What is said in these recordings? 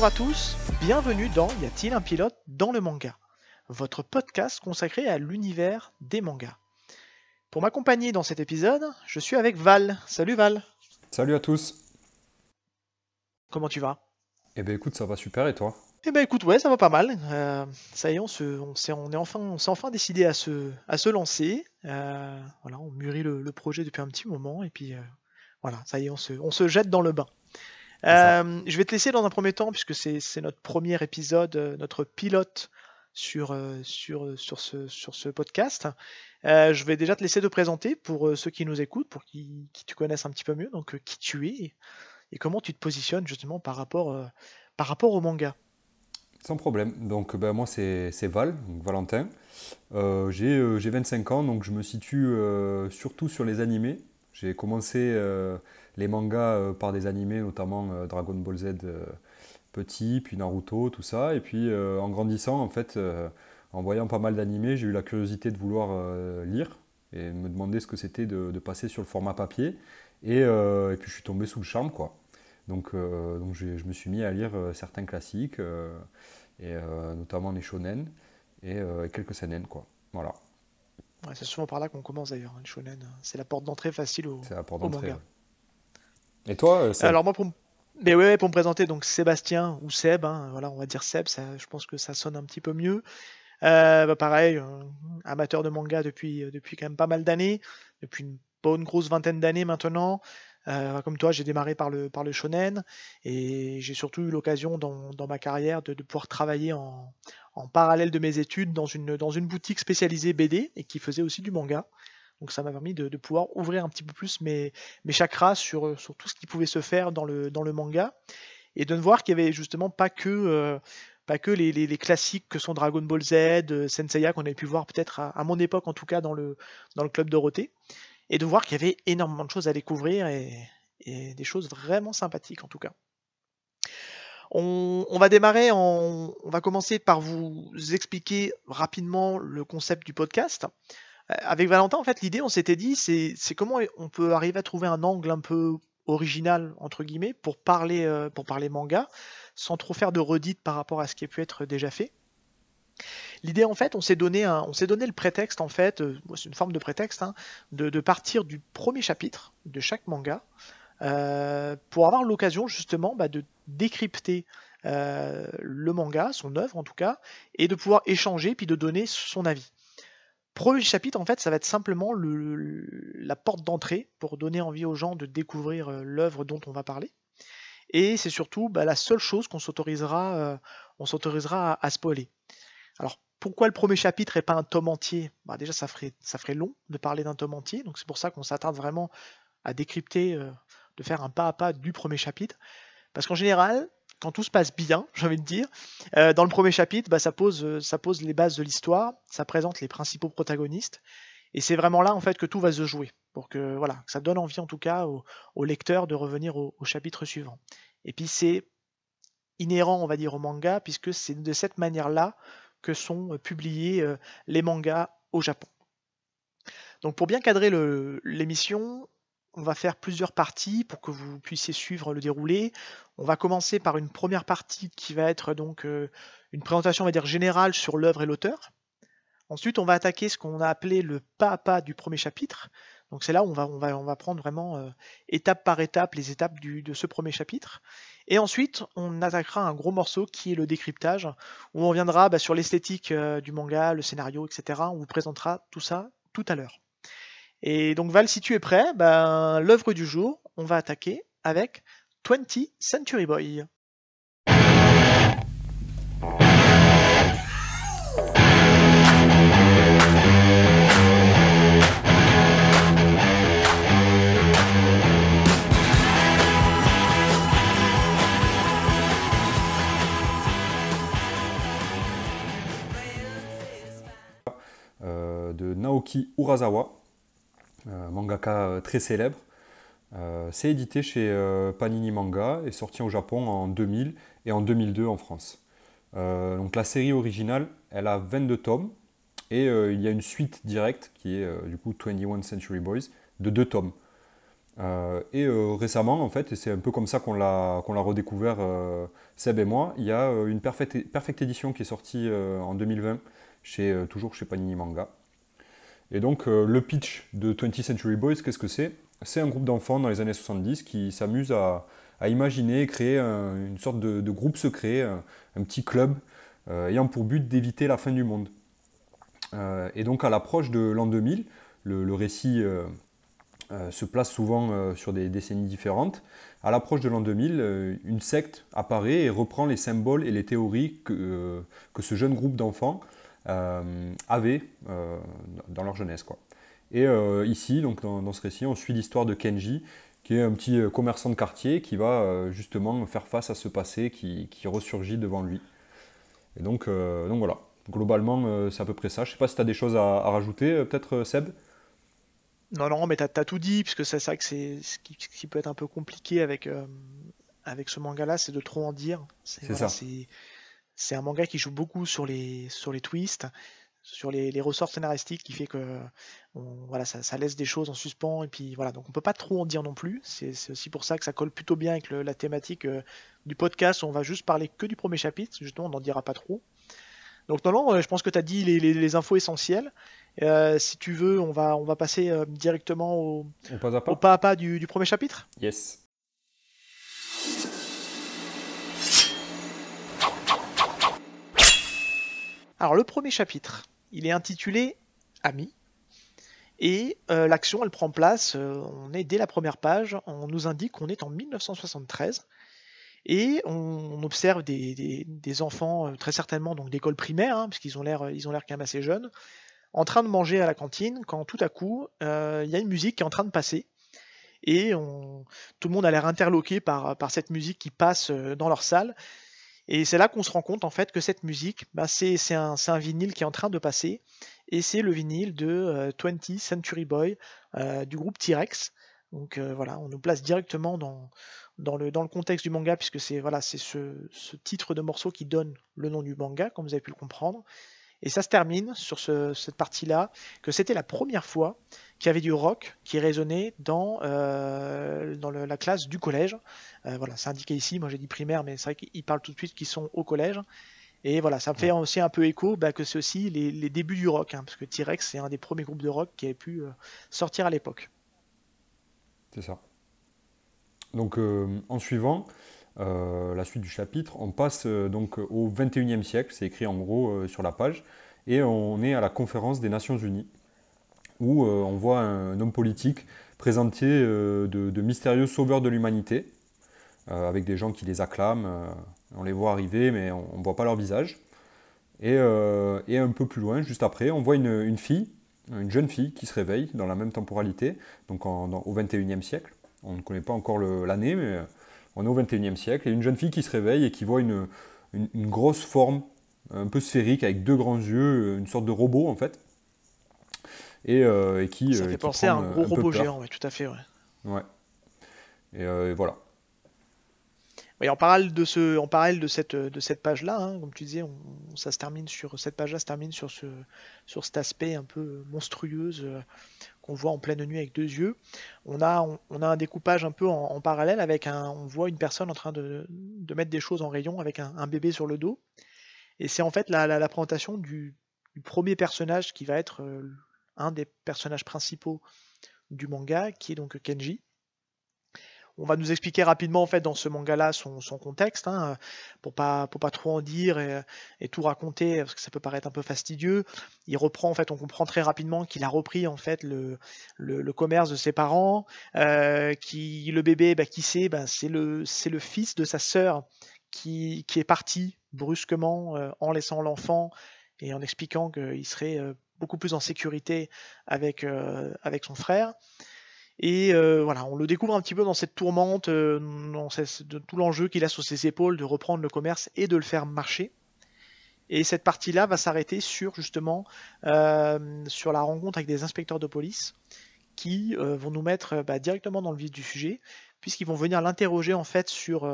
Bonjour à tous, bienvenue dans Y a-t-il un pilote dans le manga Votre podcast consacré à l'univers des mangas. Pour m'accompagner dans cet épisode, je suis avec Val. Salut Val. Salut à tous. Comment tu vas? Eh ben écoute, ça va super et toi? Eh ben écoute, ouais, ça va pas mal. Euh, ça y est, on, se, on, s'est, on est enfin, on s'est enfin décidé à se, à se lancer. Euh, voilà, on mûrit le, le, projet depuis un petit moment et puis euh, voilà, ça y est, on se, on se jette dans le bain. Euh, je vais te laisser dans un premier temps, puisque c'est, notre premier épisode, euh, notre pilote sur, euh, sur, sur, ce, sur ce podcast. Euh, je vais déjà te laisser te présenter pour ceux qui nous écoutent, pour qui, qui te connaissent un petit peu mieux, donc qui tu es et, comment tu te positionnes justement par rapport, par rapport au manga. Sans problème. Donc ben, moi c'est, c'est Val, donc Valentin. Euh, j'ai, j'ai 25 ans, donc je me situe euh, surtout sur les animés. J'ai commencé euh, les mangas euh, par des animés, notamment euh, Dragon Ball Z petit, puis Naruto, tout ça. Et puis en grandissant, en fait, en voyant pas mal d'animés, j'ai eu la curiosité de vouloir lire et me demander ce que c'était de, passer sur le format papier. Et, et, puis je suis tombé sous le charme, quoi. Donc, donc je me suis mis à lire certains classiques, et, notamment les shonen et quelques seinen, quoi. Voilà. Ouais, c'est souvent par là qu'on commence d'ailleurs, hein, le shonen. C'est la porte d'entrée facile au, la porte au manga. Ouais. Et toi, Seb? Alors moi, pour, mais ouais, pour me présenter, donc Sébastien ou Seb, hein, voilà, on va dire Seb, ça, je pense que ça sonne un petit peu mieux. Euh, bah pareil, euh, amateur de manga depuis, euh, depuis quand même pas mal d'années, depuis une bonne grosse vingtaine d'années maintenant. Euh, comme toi, j'ai démarré par le, par le shonen et j'ai surtout eu l'occasion dans, dans, ma carrière de, de pouvoir travailler en, en, parallèle de mes études dans une, dans une boutique spécialisée BD et qui faisait aussi du manga. Donc ça m'a permis de, pouvoir ouvrir un petit peu plus mes, mes chakras sur, sur tout ce qui pouvait se faire dans le, dans le manga et de voir qu'il y avait justement pas que, euh, pas que les, les, classiques que sont Dragon Ball Z, euh, Senseiya qu'on avait pu voir peut-être à, mon époque en tout cas dans le, dans le club Dorothée et de voir qu'il y avait énormément de choses à découvrir et, des choses vraiment sympathiques en tout cas. On, va démarrer, on va commencer par vous expliquer rapidement le concept du podcast. Avec Valentin, en fait, l'idée, on s'était dit, c'est comment on peut arriver à trouver un angle un peu original entre guillemets pour parler euh, pour parler manga sans trop faire de redites par rapport à ce qui a pu être déjà fait. L'idée en fait, on s'est donné on s'est donné le prétexte en fait, euh, c'est une forme de prétexte, hein, de, partir du premier chapitre de chaque manga euh, pour avoir l'occasion justement bah, de décrypter euh, le manga, son œuvre en tout cas, et de pouvoir échanger puis de donner son avis. Premier chapitre, en fait, ça va être simplement le, la porte d'entrée pour donner envie aux gens de découvrir euh, l'œuvre dont on va parler. Et c'est surtout bah, la seule chose qu'on s'autorisera, euh, on s'autorisera à, spoiler. Alors pourquoi le premier chapitre et pas un tome entier? Bah, Déjà, ça ferait, ça ferait long de parler d'un tome entier, donc c'est pour ça qu'on s'attarde vraiment à décrypter, euh, de faire un pas à pas du premier chapitre. Parce qu'en général, quand tout se passe bien, j'ai envie de dire, euh, dans le premier chapitre, bah, ça, pose, ça pose les bases de l'histoire, ça présente les principaux protagonistes, et c'est vraiment là en fait que tout va se jouer, pour que voilà, ça donne envie en tout cas au, lecteur de revenir au, au, chapitre suivant. Et puis c'est inhérent, on va dire, au manga, puisque c'est de cette manière-là que sont publiés euh, les mangas au Japon. Donc pour bien cadrer l'émission, on va faire plusieurs parties pour que vous puissiez suivre le déroulé. On va commencer par une première partie qui va être donc euh, une présentation, on va générale sur l'œuvre et l'auteur. Ensuite, on va attaquer ce qu'on a appelé le pas à pas du premier chapitre. Donc c'est là où on va, prendre vraiment euh, étape par étape les étapes de ce premier chapitre. Et ensuite, on attaquera un gros morceau qui est le décryptage, où on viendra bah, sur l'esthétique euh, du manga, le scénario, etc. On vous présentera tout ça tout à l'heure. Et donc Val, si tu es prêt, ben, l'œuvre du jour, on va attaquer avec 20 Century Boy. Euh, de Naoki Urasawa, mangaka très célèbre. Euh, c'est édité chez euh, Panini Manga et sorti au Japon en 2000 et en 2002 en France. Euh, donc la série originale, elle a 22 tomes et il y a une suite directe qui est du coup 21 Century Boys de 2 tomes. et récemment, en fait, c'est un peu comme ça qu'on l'a qu'on l'a redécouvert, Seb et moi, il y a une Perfect, Perfect Edition qui est sortie en 2020, chez, toujours chez Panini Manga. Et donc, le pitch de 20th Century Boys, qu'est-ce que c'est? C'est un groupe d'enfants dans les années 70 qui s'amusent à, imaginer, créer une sorte de, groupe secret, un, petit club, euh, ayant pour but d'éviter la fin du monde. Euh, et donc à l'approche de l'an 2000, le, récit euh, se place souvent sur des décennies différentes. À l'approche de l'an 2000, une secte apparaît et reprend les symboles et les théories que ce jeune groupe d'enfants avait dans leur jeunesse. Quoi. Et ici, donc dans, dans, ce récit, on suit l'histoire de Kenji, qui est un petit euh, commerçant de quartier qui va euh, justement faire face à ce passé qui, ressurgit devant lui. Et donc, euh, donc voilà, globalement c'est à peu près ça. Je sais pas si tu as des choses à, rajouter, peut-être Seb? Non, non, mais tu as, tout dit, puisque c'est ça que c'est ce qui, peut être un peu compliqué avec, avec ce manga-là, c'est de trop en dire. C'est ça. C'est un manga qui joue beaucoup sur les, sur les twists sur les, ressorts scénaristiques qui fait que voilà, ça, laisse des choses en suspens et puis voilà donc on peut pas trop en dire non plus. C'est aussi pour ça que ça colle plutôt bien avec la thématique euh, du podcast. On va juste parler que du premier chapitre justement on n'en dira pas trop. Donc non non euh, je pense que tu as dit les, infos essentielles. Euh, si tu veux on va on va passer directement au, pas à pas, à pas du, du premier chapitre? Yes Alors le premier chapitre, il est intitulé Ami. Et euh, l'action, elle prend place, euh, on est dès la première page, on nous indique qu'on est en 1973. Et on, observe des, enfants, euh, très certainement donc d'école primaire, hein, puisqu'ils ont l'air quand même assez jeunes, en train de manger à la cantine, quand tout à coup, il y a une musique qui est en train de passer. Et tout le monde a l'air interloqué par cette musique qui passe dans leur salle. Et c'est là qu'on se rend compte en fait que cette musique, bah, c'est un, vinyle qui est en train de passer, et c'est le vinyle de 20 euh, Century Boy euh, du groupe T-Rex. Donc euh, voilà, on nous place directement dans, le, contexte du manga, puisque c'est ce titre de morceau qui donne le nom du manga, comme vous avez pu le comprendre. Et ça se termine sur cette partie-là, que c'était la première fois qu'il y avait du rock qui résonnait dans, euh, dans la classe du collège. Euh, voilà, c'est indiqué ici, moi j'ai dit primaire, mais c'est vrai qu'ils parlent tout de suite qu'ils sont au collège. Et voilà, ça me fait aussi un peu écho bah, que c'est aussi les, débuts du rock, hein, parce que T-Rex c'est un des premiers groupes de rock qui avait pu euh, sortir à l'époque. C'est ça. Donc en suivant, euh, la suite du chapitre, on passe euh, donc au 21e siècle, c'est écrit en gros euh, sur la page, et on est à la conférence des Nations Unies, où on voit un, homme politique présenter de, mystérieux sauveurs de l'humanité, avec des gens qui les acclament, on les voit arriver, mais on ne voit pas leur visage. Et, un peu plus loin, juste après, on voit une, fille, une jeune fille qui se réveille dans la même temporalité, donc au 21e siècle. On ne connaît pas encore l'année, mais on est au 21e siècle, et une jeune fille qui se réveille et qui voit une, grosse forme un peu sphérique avec deux grands yeux, une sorte de robot en fait. Et, euh, qui. Ça euh, fait penser à un gros robot géant, tout à fait, ouais. Ouais. Et, euh, voilà. en parallèle de ce, en parallèle de cette, de cette page-là, hein, comme tu disais, ça se termine sur cette page-là se termine sur ce, sur cet aspect un peu monstrueuse qu'on voit en pleine nuit avec deux yeux. On a, on, a un découpage un peu en, parallèle avec un, on voit une personne en train de, mettre des choses en rayon avec un, bébé sur le dos. Et c'est en fait la, présentation du, premier personnage qui va être euh, un des personnages principaux du manga, qui est donc Kenji on va nous expliquer rapidement en fait dans ce manga-là son, contexte, hein, pour pas pour pas trop en dire et, tout raconter parce que ça peut paraître un peu fastidieux. Il reprend en fait, on comprend très rapidement qu'il a repris en fait le, commerce de ses parents, euh, qui le bébé, bah, qui sait, bah, c'est le c'est le fils de sa sœur qui, qui est parti brusquement euh, en laissant l'enfant et en expliquant qu'il serait euh, beaucoup plus en sécurité avec avec son frère. Et euh, voilà, on le découvre un petit peu dans cette tourmente, euh, dans de tout l'enjeu qu'il a sur ses épaules de reprendre le commerce et de le faire marcher. Et cette partie-là va s'arrêter sur justement euh, sur la rencontre avec des inspecteurs de police qui vont nous mettre bah, directement dans le vif du sujet, puisqu'ils vont venir l'interroger en fait sur,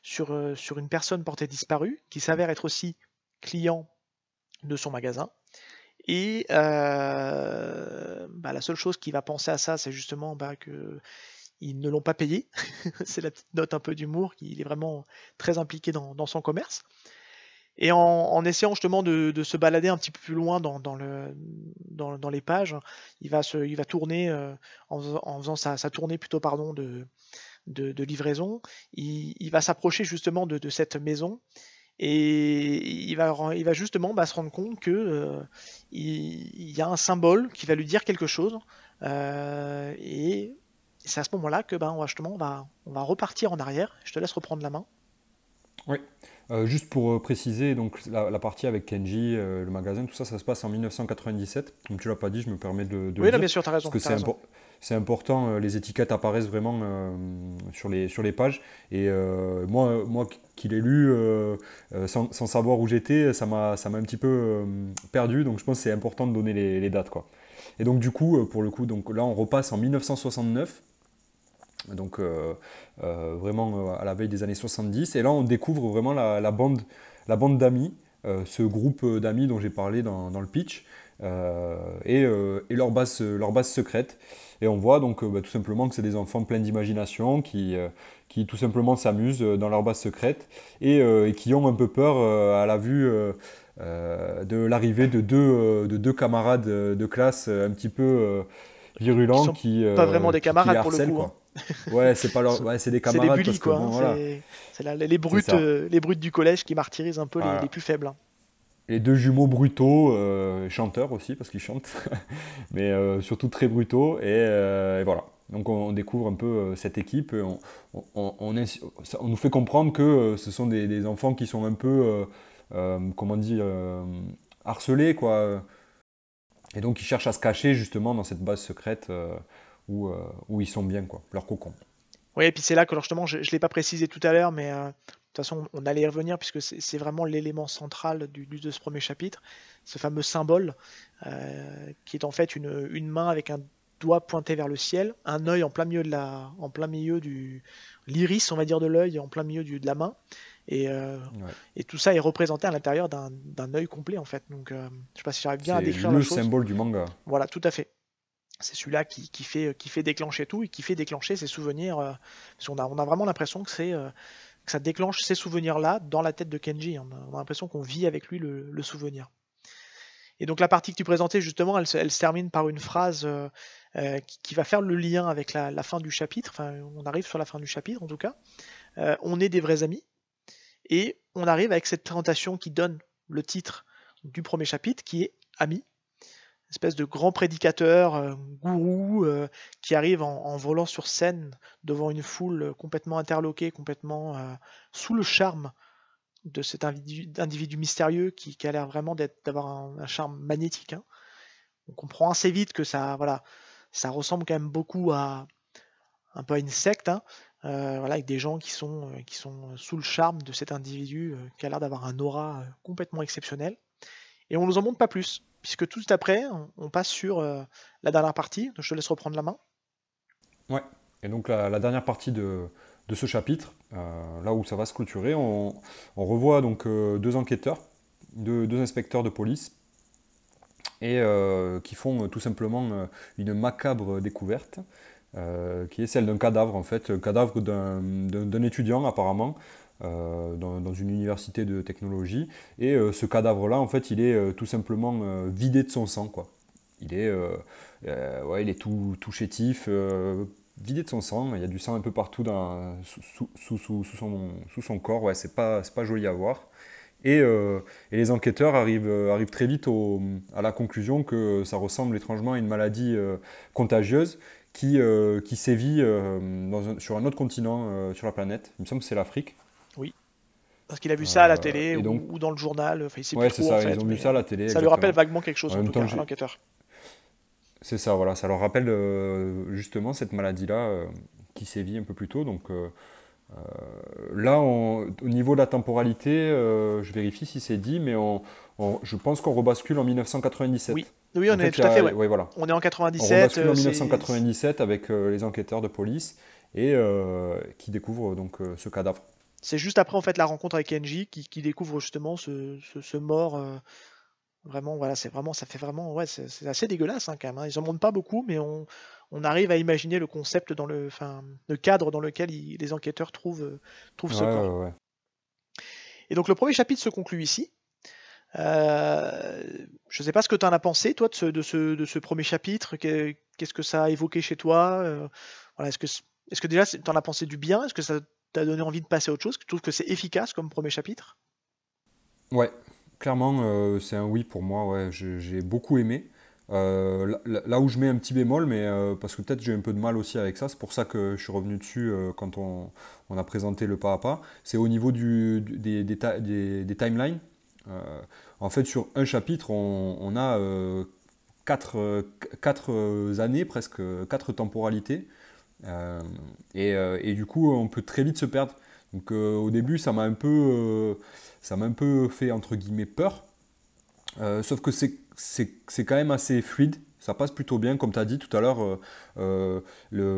sur, sur une personne portée disparue, qui s'avère être aussi client de son magasin. Et euh, bah, la seule chose qui va penser à ça, c'est justement bah, que ils ne l'ont pas payé. c'est la petite note un peu d'humour, qu'il est vraiment très impliqué dans, son commerce. Et en, essayant justement de, se balader un petit peu plus loin dans, le, dans, les pages, il va, se, il va tourner, euh, en, faisant sa, tournée plutôt pardon, de, de, livraison, il, va s'approcher justement de, cette maison et il va, justement bah, se rendre compte que euh, il, y a un symbole qui va lui dire quelque chose euh, et c'est à ce moment-là que bah, justement on va, on va repartir en arrière. Je te laisse reprendre la main. Oui. Euh, juste pour préciser, donc la, partie avec Kenji, le magasin, tout ça, ça se passe en 1997. Comme tu l'as pas dit, je me permets de, de oui, bien sûr, tu as raison. Parce que c'est important, euh, les étiquettes apparaissent vraiment euh, sur, les, sur les pages. Et euh, moi, moi qui l'ai lu sans, savoir où j'étais, ça m'a un petit peu perdu. Donc je pense que c'est important de donner les, dates. Quoi. Et donc du coup, pour le coup, donc là on repasse en 1969. Donc vraiment à la veille des années 70. Et là on découvre vraiment la, bande, la bande d'amis, ce groupe d'amis dont j'ai parlé dans, dans, le pitch. et, et leur, base, leur base secrète. Et on voit donc euh, bah, tout simplement que c'est des enfants pleins d'imagination qui, euh, qui tout simplement s'amusent euh, dans leur base secrète et, qui ont un peu peur à la vue de l'arrivée de deux, de deux camarades de classe un petit peu virulents qui, pas vraiment des camarades pour le coup. Hein. Ouais, c'est pas leur... ouais, c'est des camarades. C'est des bullies, quoi. C'est les, brutes, les brutes du collège qui martyrisent un peu les, plus faibles. Hein les deux jumeaux brutaux, euh, chanteurs aussi, parce qu'ils chantent, mais euh, surtout très brutaux. Euh, et, voilà. Donc on, découvre un peu cette équipe. On, on, nous fait comprendre que ce sont des, enfants qui sont un peu, comment dire, harcelés, quoi. Et donc ils cherchent à se cacher justement dans cette base secrète où, où ils sont bien, quoi, leur cocon. Oui, et puis c'est là que justement, je ne l'ai pas précisé tout à l'heure, mais de toute façon, on allait y revenir puisque c'est vraiment l'élément central du, de ce premier chapitre, ce fameux symbole euh, qui est en fait une, main avec un doigt pointé vers le ciel, un œil en plein milieu de la, en plein milieu du l'iris, on va dire de l'œil, en plein milieu du, de la main, et, euh, et tout ça est représenté à l'intérieur d'un œil complet en fait. Donc, euh, je sais pas si j'arrive bien à décrire le symbole du manga. Voilà, tout à fait. C'est celui-là qui, fait, déclencher tout et qui fait déclencher ses souvenirs. parce on a, vraiment l'impression que c'est que ça déclenche ces souvenirs-là dans la tête de Kenji. On a, l'impression qu'on vit avec lui le, souvenir. Et donc la partie que tu présentais justement, elle, se termine par une phrase euh, euh, qui, va faire le lien avec la, fin du chapitre. Enfin, on arrive sur la fin du chapitre en tout cas. Euh, on est des vrais amis. Et on arrive avec cette présentation qui donne le titre du premier chapitre, qui est Amis espèce de grand prédicateur, euh, gourou, euh, qui arrive en, volant sur scène devant une foule complètement interloquée, complètement euh, sous le charme de cet individu, mystérieux qui, a l'air vraiment d'avoir un, charme magnétique. Hein. On comprend assez vite que ça, voilà, ça ressemble quand même beaucoup à un peu une secte, hein. voilà, avec des gens qui sont, qui sont sous le charme de cet individu qui a l'air d'avoir un aura complètement exceptionnel. Et on nous en montre pas plus puisque tout après, on, passe sur euh, la dernière partie. Donc je te laisse reprendre la main. Ouais, et donc la, dernière partie de, ce chapitre, euh, là où ça va se clôturer, on, revoit donc euh, deux enquêteurs, deux, inspecteurs de police, et qui font tout simplement une macabre découverte. qui est celle d'un cadavre en fait, cadavre d'un étudiant apparemment, euh, dans, une université de technologie. Et euh, ce cadavre-là, en fait, il est euh, tout simplement vidé de son sang. Quoi. Il, est, ouais, il est tout, tout chétif, vidé de son sang. Il y a du sang un peu partout sous, son, corps. Ouais, c'est pas, pas joli à voir. Et, les enquêteurs arrivent, arrivent très vite à la conclusion que ça ressemble étrangement à une maladie contagieuse qui, qui sévit sur un autre continent sur la planète. Il me semble que c'est l'Afrique. Parce qu'il a vu ça à la euh, télé ou, dans le journal. Enfin, il ouais, c'est ça, ils ont vu ça à la télé. Ça lui rappelle vaguement quelque chose, en, tout cas, l'enquêteur. C'est ça, voilà. Ça leur rappelle euh, justement cette maladie-là euh, qui sévit un peu plus tôt. Donc là, au niveau de la temporalité, je vérifie si c'est dit, mais on, je pense qu'on rebascule en 1997. Oui, oui on est tout à fait. Ouais. voilà. On est en 97. On rebascule en 1997 avec les enquêteurs de police et qui découvrent donc ce cadavre. C'est juste après en fait la rencontre avec Kenji qui, découvre justement ce, mort. Euh, vraiment, voilà, c'est vraiment, ça fait vraiment, ouais, c'est assez dégueulasse hein, quand même. Hein. Ils en montrent pas beaucoup, mais on, on arrive à imaginer le concept dans le, le cadre dans lequel les enquêteurs trouvent, trouvent ce corps. Et donc le premier chapitre se conclut ici. Euh, je ne sais pas ce que tu en as pensé, toi, de ce, de ce, de ce premier chapitre. Qu'est-ce que ça a évoqué chez toi euh, voilà, Est-ce que, est que déjà tu en as pensé du bien Est-ce que ça t'a donné envie de passer à autre chose Tu trouves que c'est efficace comme premier chapitre? Ouais, clairement, euh, c'est un oui pour moi. Ouais, j'ai beaucoup aimé. là, où je mets un petit bémol, mais parce que peut-être j'ai un peu de mal aussi avec ça, c'est pour ça que je suis revenu dessus quand on, a présenté le pas à pas, c'est au niveau des, timelines. En fait, sur un chapitre, on, a euh, euh, quatre, années, presque quatre temporalités. Euh, et, du coup, on peut très vite se perdre. Donc au début, ça m'a un peu, ça m'a un peu fait entre guillemets peur. sauf que c'est quand même assez fluide ça passe plutôt bien, comme tu as dit tout à l'heure, euh, euh,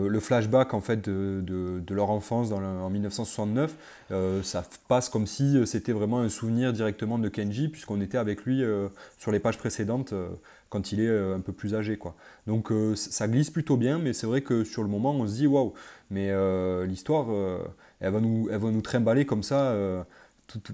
le, flashback en fait de, leur enfance en 1969, euh, ça passe comme si c'était vraiment un souvenir directement de Kenji, puisqu'on était avec lui sur les pages précédentes quand il est un peu plus âgé. Quoi. Donc ça glisse plutôt bien, mais c'est vrai que sur le moment, on se dit waouh, mais l'histoire, elle, va nous, elle va nous trimballer comme ça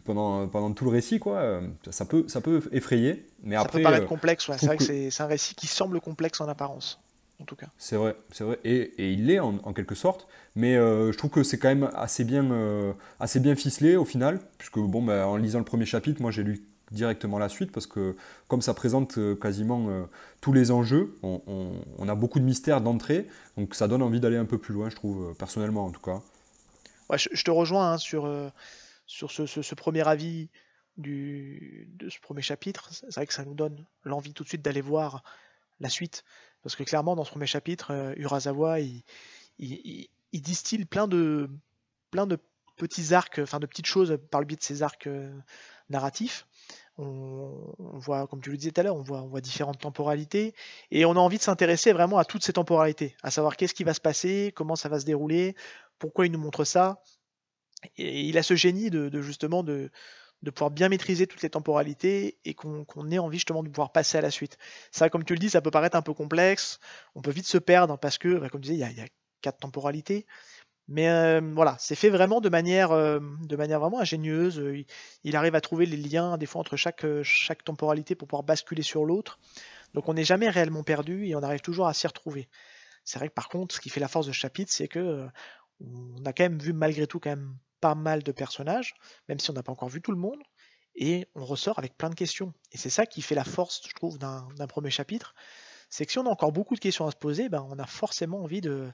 pendant, pendant tout le récit, quoi. Ça peut, ça peut effrayer, mais ça après. peut paraître euh, complexe, C'est vrai que, c'est un récit qui semble complexe en apparence, en tout cas. C'est vrai, c'est vrai. Et, et il l'est en, quelque sorte, mais euh, je trouve que c'est quand même assez bien, euh, assez bien ficelé au final, puisque bon, bah, en lisant le premier chapitre, moi j'ai lu directement la suite parce que comme ça présente quasiment tous les enjeux, on, a beaucoup de mystères d'entrée, donc ça donne envie d'aller un peu plus loin, je trouve, personnellement en tout cas. Je, te rejoins hein, sur sur ce, premier avis du, de ce premier chapitre, c'est vrai que ça nous donne l'envie tout de suite d'aller voir la suite. Parce que clairement, dans ce premier chapitre, euh, Urasawa, il, il, distille plein de, plein de petits arcs, enfin de petites choses par le biais de ces arcs euh, On, voit, comme tu le disais tout à l'heure, on voit, on voit différentes temporalités et on a envie de s'intéresser vraiment à toutes ces temporalités, à savoir qu'est-ce qui va se passer, comment ça va se dérouler, pourquoi il nous montre ça, et il a ce génie de, justement de, pouvoir bien maîtriser toutes les temporalités et qu'on ait envie justement de pouvoir passer à la suite. Ça, comme tu le dis, ça peut paraître un peu complexe, on peut vite se perdre parce que, bah, comme tu disais, il y, a, quatre temporalités. Mais euh, voilà, c'est fait vraiment de manière, euh, de manière vraiment ingénieuse. Il, arrive à trouver les liens des fois entre chaque, chaque temporalité pour pouvoir basculer sur l'autre. Donc on n'est jamais réellement perdu et on arrive toujours à s'y retrouver. C'est vrai que par contre, ce qui fait la force de ce chapitre, c'est que euh, on a quand même vu malgré tout quand même pas mal de personnages, même si on n'a pas encore vu tout le monde, et on ressort avec plein de questions. Et c'est ça qui fait la force, je trouve, d'un premier chapitre. C'est que si on a encore beaucoup de questions à se poser, ben, on a forcément envie de,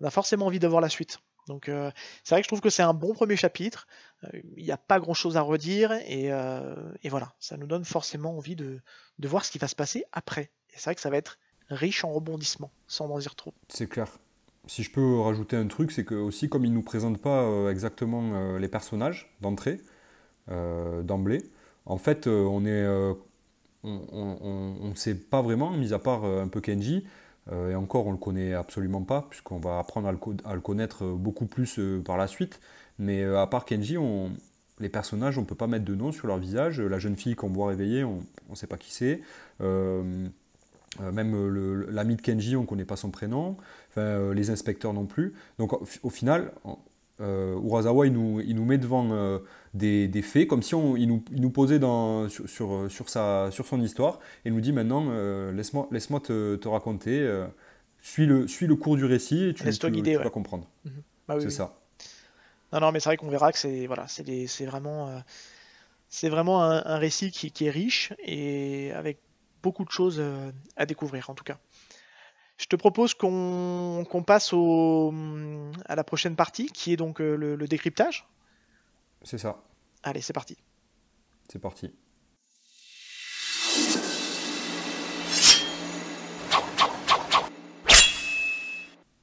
on a forcément envie d'avoir la suite. Donc euh, c'est vrai que je trouve que c'est un bon premier chapitre. Euh, il n'y a pas grand chose à redire euh, et, voilà, ça nous donne forcément envie de, voir ce qui va se passer après. Et c'est vrai que ça va être riche en rebondissements, sans en dire trop. C'est clair si je peux rajouter un truc, c'est que aussi comme ils nous présentent pas exactement les personnages d'entrée, d'emblée, en fait on est, on ne sait pas vraiment, mis à part un peu Kenji, et encore on le connaît absolument pas, puisqu'on va apprendre à le, connaître beaucoup plus par la suite. Mais à part Kenji, les personnages, on peut pas mettre de nom sur leur visage. La jeune fille qu'on voit réveiller, on ne sait pas qui c'est. Euh, même euh, l'ami de Kenji, on ne connaît pas son prénom. Enfin, euh, les inspecteurs non plus. Donc au, final, Urasawa, il nous, il nous met devant des, des, faits, comme si on, il, nous, il nous posait dans, sur, sur, sur, sa, sur son histoire, et nous dit maintenant, laisse-moi laisse te, te, raconter, suis, le, suis le cours du récit, et tu, tu, vas comprendre. Mhm. Bah c'est ça. Non, non, mais c'est vrai qu'on verra que c'est voilà, c'est vraiment, c'est vraiment un, un récit qui, qui, est riche, et avec beaucoup de choses euh, à découvrir en tout cas. Je te propose qu'on passe au, à la prochaine partie qui est donc euh, le, décryptage. C'est ça. Allez, c'est parti. C'est parti.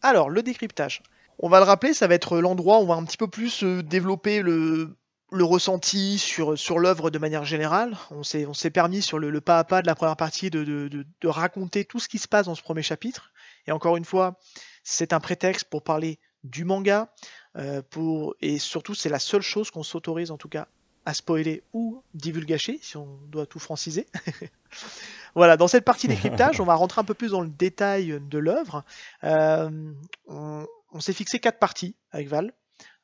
Alors, le décryptage. On va le rappeler, ça va être l'endroit où on va un petit peu plus euh, développer le, le ressenti sur, sur l'œuvre de manière générale. On s'est, permis sur le, pas à pas de la première partie de, de, raconter tout ce qui se passe dans ce premier chapitre. Et encore une fois, c'est un prétexte pour parler du manga. Euh, pour, et surtout, c'est la seule chose qu'on s'autorise en tout cas à spoiler ou divulgacher, si on doit tout franciser. Voilà, dans cette partie décryptage, on va rentrer un peu plus dans le détail de l'œuvre. Euh, on, s'est fixé quatre parties avec Val.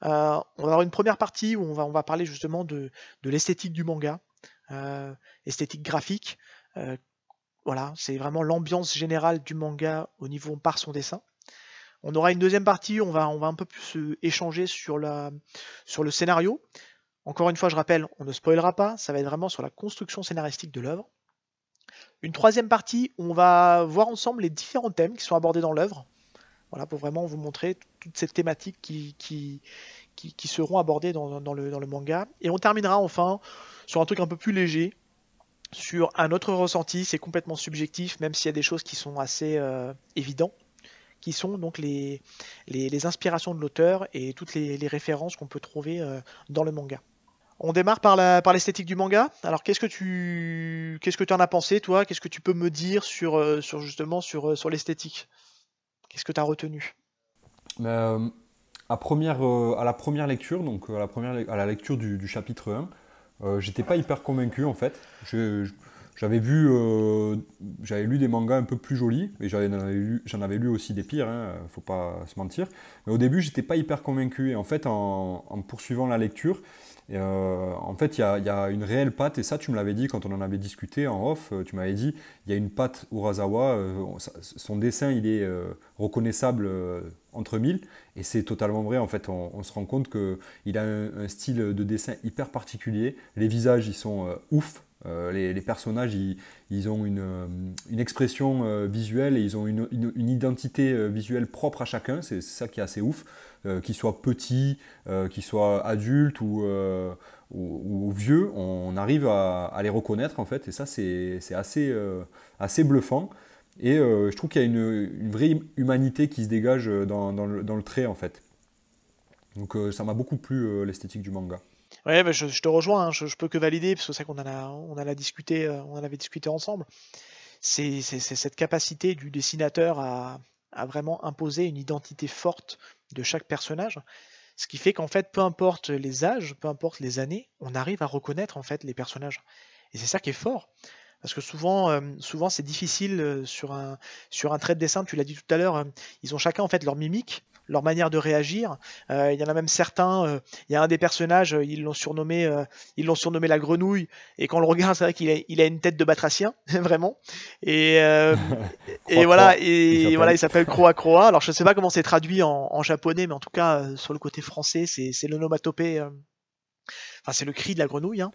On va avoir une première partie où on va, on parler justement de, l'esthétique du manga, esthétique graphique. voilà, c'est vraiment l'ambiance générale du manga au niveau par son dessin. On aura une deuxième partie, on va, on va un peu plus euh, échanger sur, sur le scénario. Encore une fois, je rappelle, on ne spoilera pas, ça va être vraiment sur la construction scénaristique de l'œuvre. Une troisième partie, on va voir ensemble les différents thèmes qui sont abordés dans l'œuvre. Voilà, pour vraiment vous montrer toutes ces thématiques qui, seront abordées dans, le, manga. Et on terminera enfin sur un truc un peu plus léger, sur un autre ressenti, c'est complètement subjectif, même s'il y a des choses qui sont assez euh, évidentes qui sont donc les, inspirations de l'auteur et toutes les, références qu'on peut trouver euh, dans le manga. On démarre par l'esthétique du manga. Alors qu'est-ce que tu qu'est-ce que tu en as pensé toi? Qu'est-ce que tu peux me dire sur, euh, justement sur l'esthétique? Qu'est-ce que tu as retenu à, première, à la première lecture, donc à la, première, à la lecture du, chapitre 1, j'étais pas hyper convaincu en fait. j'avais vu, euh, j'avais lu des mangas un peu plus jolis, et j'en avais, lu, avais lu aussi des pires, hein, faut pas se mentir. Mais au début, j'étais pas hyper convaincu. Et en fait, en, poursuivant la lecture, euh, en fait, il y, a, une réelle patte, et ça, tu me l'avais dit quand on en avait discuté en off. Euh, tu m'avais dit, il y a une patte Urasawa. son dessin, il est reconnaissable entre mille, et c'est totalement vrai. En fait, on, se rend compte qu'il a un, style de dessin hyper particulier. Les visages, ils sont ouf euh, les, personnages, ils, ont une, euh, expression euh, visuelle et ils ont une, identité visuelle propre à chacun. C'est ça qui est assez ouf. qu'ils soient petits, qu'ils soient adultes ou, vieux, on arrive à, les reconnaître en fait. Et ça, c'est assez, assez bluffant. Et je trouve qu'il y a une, vraie humanité qui se dégage dans, le, dans le, trait en fait. Donc ça m'a beaucoup plu l'esthétique du manga. Ouais, mais je, te rejoins, hein, je, peux que valider, parce que c'est qu'on en a, en euh, avait discuté ensemble. C'est cette capacité du dessinateur à, vraiment imposer une identité forte de chaque personnage. Ce qui fait qu'en fait, peu importe les âges, peu importe les années, on arrive à reconnaître en fait les personnages. Et c'est ça qui est fort. Parce que souvent, euh, souvent c'est difficile euh, sur un, sur un trait de dessin, tu l'as dit tout à l'heure, ils ont chacun en fait leur mimique, leur manière de réagir. Euh, il y en a même certains, euh, il y a un des personnages, euh, ils l'ont surnommé, ils l'ont surnommé la grenouille, et quand on le regarde, c'est vrai qu'il a, il a une tête de batracien, vraiment. Et, et voilà, et il voilà, il s'appelle Croa Croa. Alors je sais pas comment c'est traduit en, japonais, mais en tout cas sur le côté français, c'est l'onomatopée. Enfin, c'est le cri de la grenouille. Hein.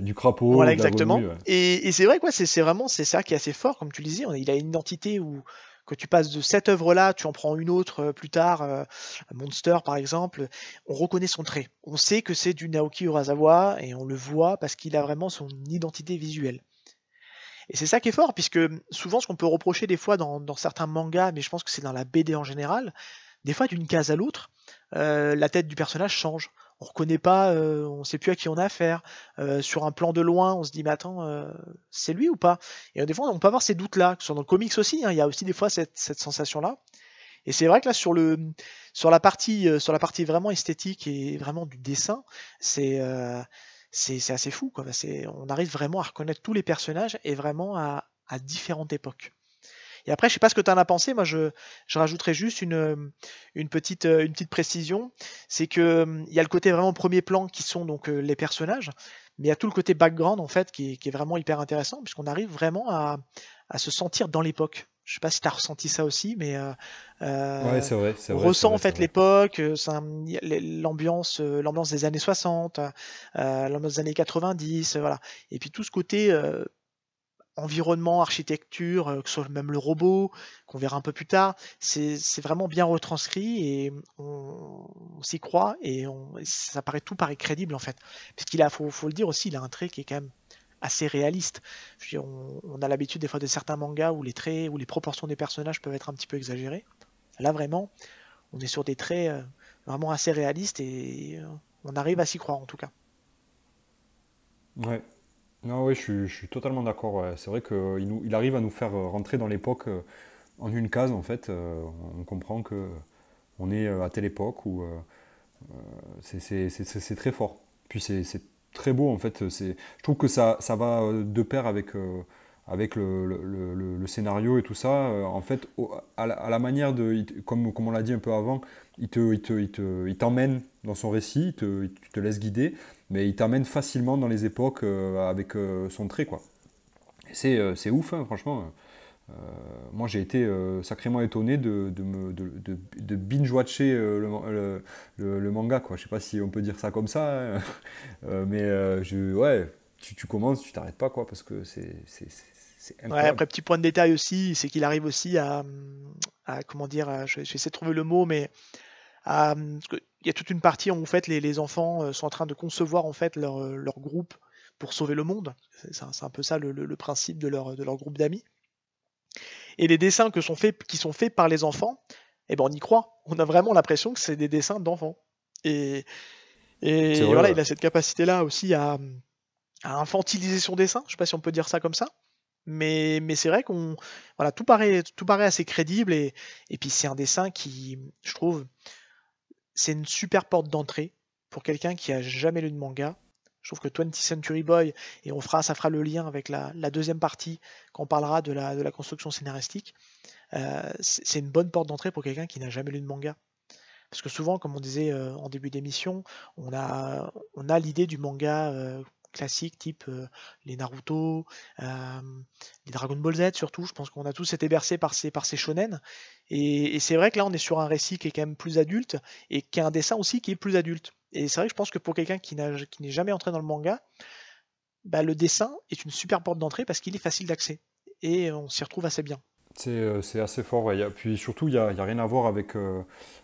du crapaud. Voilà, exactement. Et, et c'est vrai, quoi, c'est vraiment c'est ça qui est assez fort, comme tu le disais. Il a une identité où, que tu passes de cette œuvre-là, tu en prends une autre euh, plus tard, euh, Monster par exemple, on reconnaît son trait. On sait que c'est du Naoki Urasawa et on le voit parce qu'il a vraiment son identité visuelle. Et c'est ça qui est fort, puisque souvent ce qu'on peut reprocher des fois dans, certains mangas, mais je pense que c'est dans la BD en général, des fois d'une case à l'autre, euh, la tête du personnage change on reconnaît pas, euh, on sait plus à qui on a affaire. Euh, sur un plan de loin, on se dit mais attends, euh, c'est lui ou pas? Et des fois, on peut avoir ces doutes-là. Sur dans le comics aussi, hein, il y a aussi des fois cette, sensation-là. Et c'est vrai que là, sur la partie, vraiment esthétique et vraiment du dessin, c'est assez fou. On arrive vraiment à reconnaître tous les personnages et vraiment à différentes époques. Et après, je sais pas ce que tu en as pensé. Moi, je, je rajouterais juste une, une, petite, une petite précision. C'est que hum, il y a le côté vraiment premier plan qui sont donc euh, les personnages, mais il y a tout le côté background en fait qui est, qui est vraiment hyper intéressant puisqu'on arrive vraiment à, à, se sentir dans l'époque. Je sais pas si tu as ressenti ça aussi, mais euh, euh vrai, on ressent en fait l'époque, euh, l'ambiance, l'ambiance des années 60, l'ambiance des années 90, voilà. Et puis tout ce côté environnement, architecture, euh, que ce soit même le robot, qu'on verra un peu plus tard, c'est vraiment bien retranscrit et on, s'y croit et on, ça paraît tout paraît crédible en fait. Parce qu'il a, faut, faut, le dire aussi, il a un trait qui est quand même assez réaliste. on, a l'habitude des fois de certains mangas où les traits, où les proportions des personnages peuvent être un petit peu exagérées. Là vraiment, on est sur des traits euh, vraiment assez réalistes et euh, on arrive à s'y croire en tout cas. Ouais, non, oui, je suis, totalement d'accord. C'est vrai qu'il il arrive à nous faire rentrer dans l'époque euh, en une case, en fait. Euh, on comprend que on est euh, à telle époque où c'est très fort. Puis c'est très beau, en fait. Je trouve que ça, ça va de pair avec, avec le, scénario et tout ça, en fait, à la, manière de, comme, comme on l'a dit un peu avant, il te, il t'emmène dans son récit, il te, te laisse guider, mais il t'emmène facilement dans les époques avec son trait, quoi. C'est ouf, hein, franchement. Euh, moi, j'ai été euh, sacrément étonné de, de, de, binge-watcher euh, le, manga. Quoi. Je sais pas si on peut dire ça comme ça, hein. mais je, ouais, tu, tu commences, tu t'arrêtes pas, quoi, parce que c'est Ouais, après, petit point de détail aussi, c'est qu'il arrive aussi à, à comment dire, je vais essayer de trouver le mot, mais à, il y a toute une partie où en fait les, les, enfants sont en train de concevoir en fait leur, leur groupe pour sauver le monde. C'est un, un, peu ça le, le, principe de leur, de leur groupe d'amis. Et les dessins que sont faits, qui sont faits par les enfants, eh ben on y croit. On a vraiment l'impression que c'est des dessins d'enfants. Et, et voilà, il a cette capacité-là aussi à, à, infantiliser son dessin. Je sais pas si on peut dire ça comme ça. Mais, mais c'est vrai qu'on voilà tout paraît tout paraît assez crédible et, et puis c'est un dessin qui je trouve c'est une super porte d'entrée pour quelqu'un qui a jamais lu de manga je trouve que 20th Century Boy, et on fera, ça fera le lien avec la, deuxième partie quand on parlera de la, construction scénaristique, euh, c'est une bonne porte d'entrée pour quelqu'un qui n'a jamais lu de manga. Parce que souvent, comme on disait euh, en début d'émission, on a, on a l'idée du manga euh, classique type les Naruto, les Dragon Ball Z surtout. Je pense qu'on a tous été bercés par ces, par ces shonen. Et, c'est vrai que là, on est sur un récit qui est quand même plus adulte et qui a un dessin aussi qui est plus adulte. Et c'est vrai que je pense que pour quelqu'un qui n'est jamais entré dans le manga, bah, le dessin est une super porte d'entrée parce qu'il est facile d'accès. Et on s'y retrouve assez bien. C'est assez fort. Et puis surtout, il n'y a, a, rien à voir avec,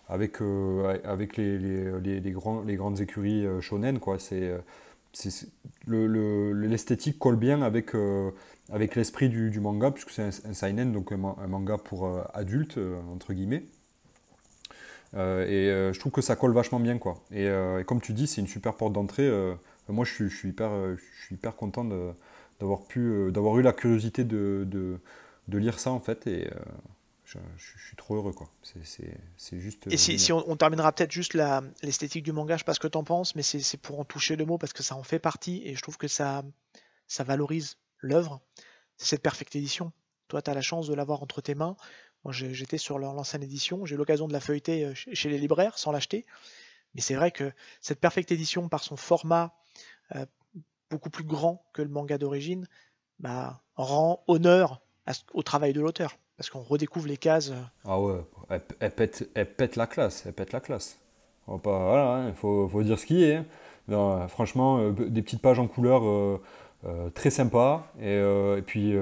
avec, avec les, les, les, grandes écuries shonen. L'esthétique colle bien avec, avec l'esprit du, manga, puisque c'est un, un, seinen, donc un, manga pour adultes, entre guillemets. Euh, et euh, je trouve que ça colle vachement bien. Quoi. Et, euh, comme tu dis, c'est une super porte d'entrée. moi, je suis, hyper, je suis hyper content d'avoir pu d'avoir eu la curiosité de, de, lire ça en fait je, je, suis trop heureux quoi. C'est juste et si, si on, terminera peut-être juste l'esthétique du manga je sais pas ce que t'en penses mais c'est pour en toucher le mot parce que ça en fait partie et je trouve que ça ça valorise l'œuvre. C'est cette perfecte édition toi tu as la chance de l'avoir entre tes mains. Moi, j'étais sur l'ancienne édition, j'ai eu l'occasion de la feuilleter euh, chez les libraires sans l'acheter. Mais c'est vrai que cette perfecte édition, par son format euh, beaucoup plus grand que le manga d'origine, bah, rend honneur au travail de l'auteur. Parce qu'on redécouvre les cases. Euh. Ah ouais, elle, pète, elle, pète, la classe, elle pète la classe. voilà, il hein, faut, faut, dire ce qui est. Hein. Non, franchement, des petites pages en couleur très sympa. Et, et puis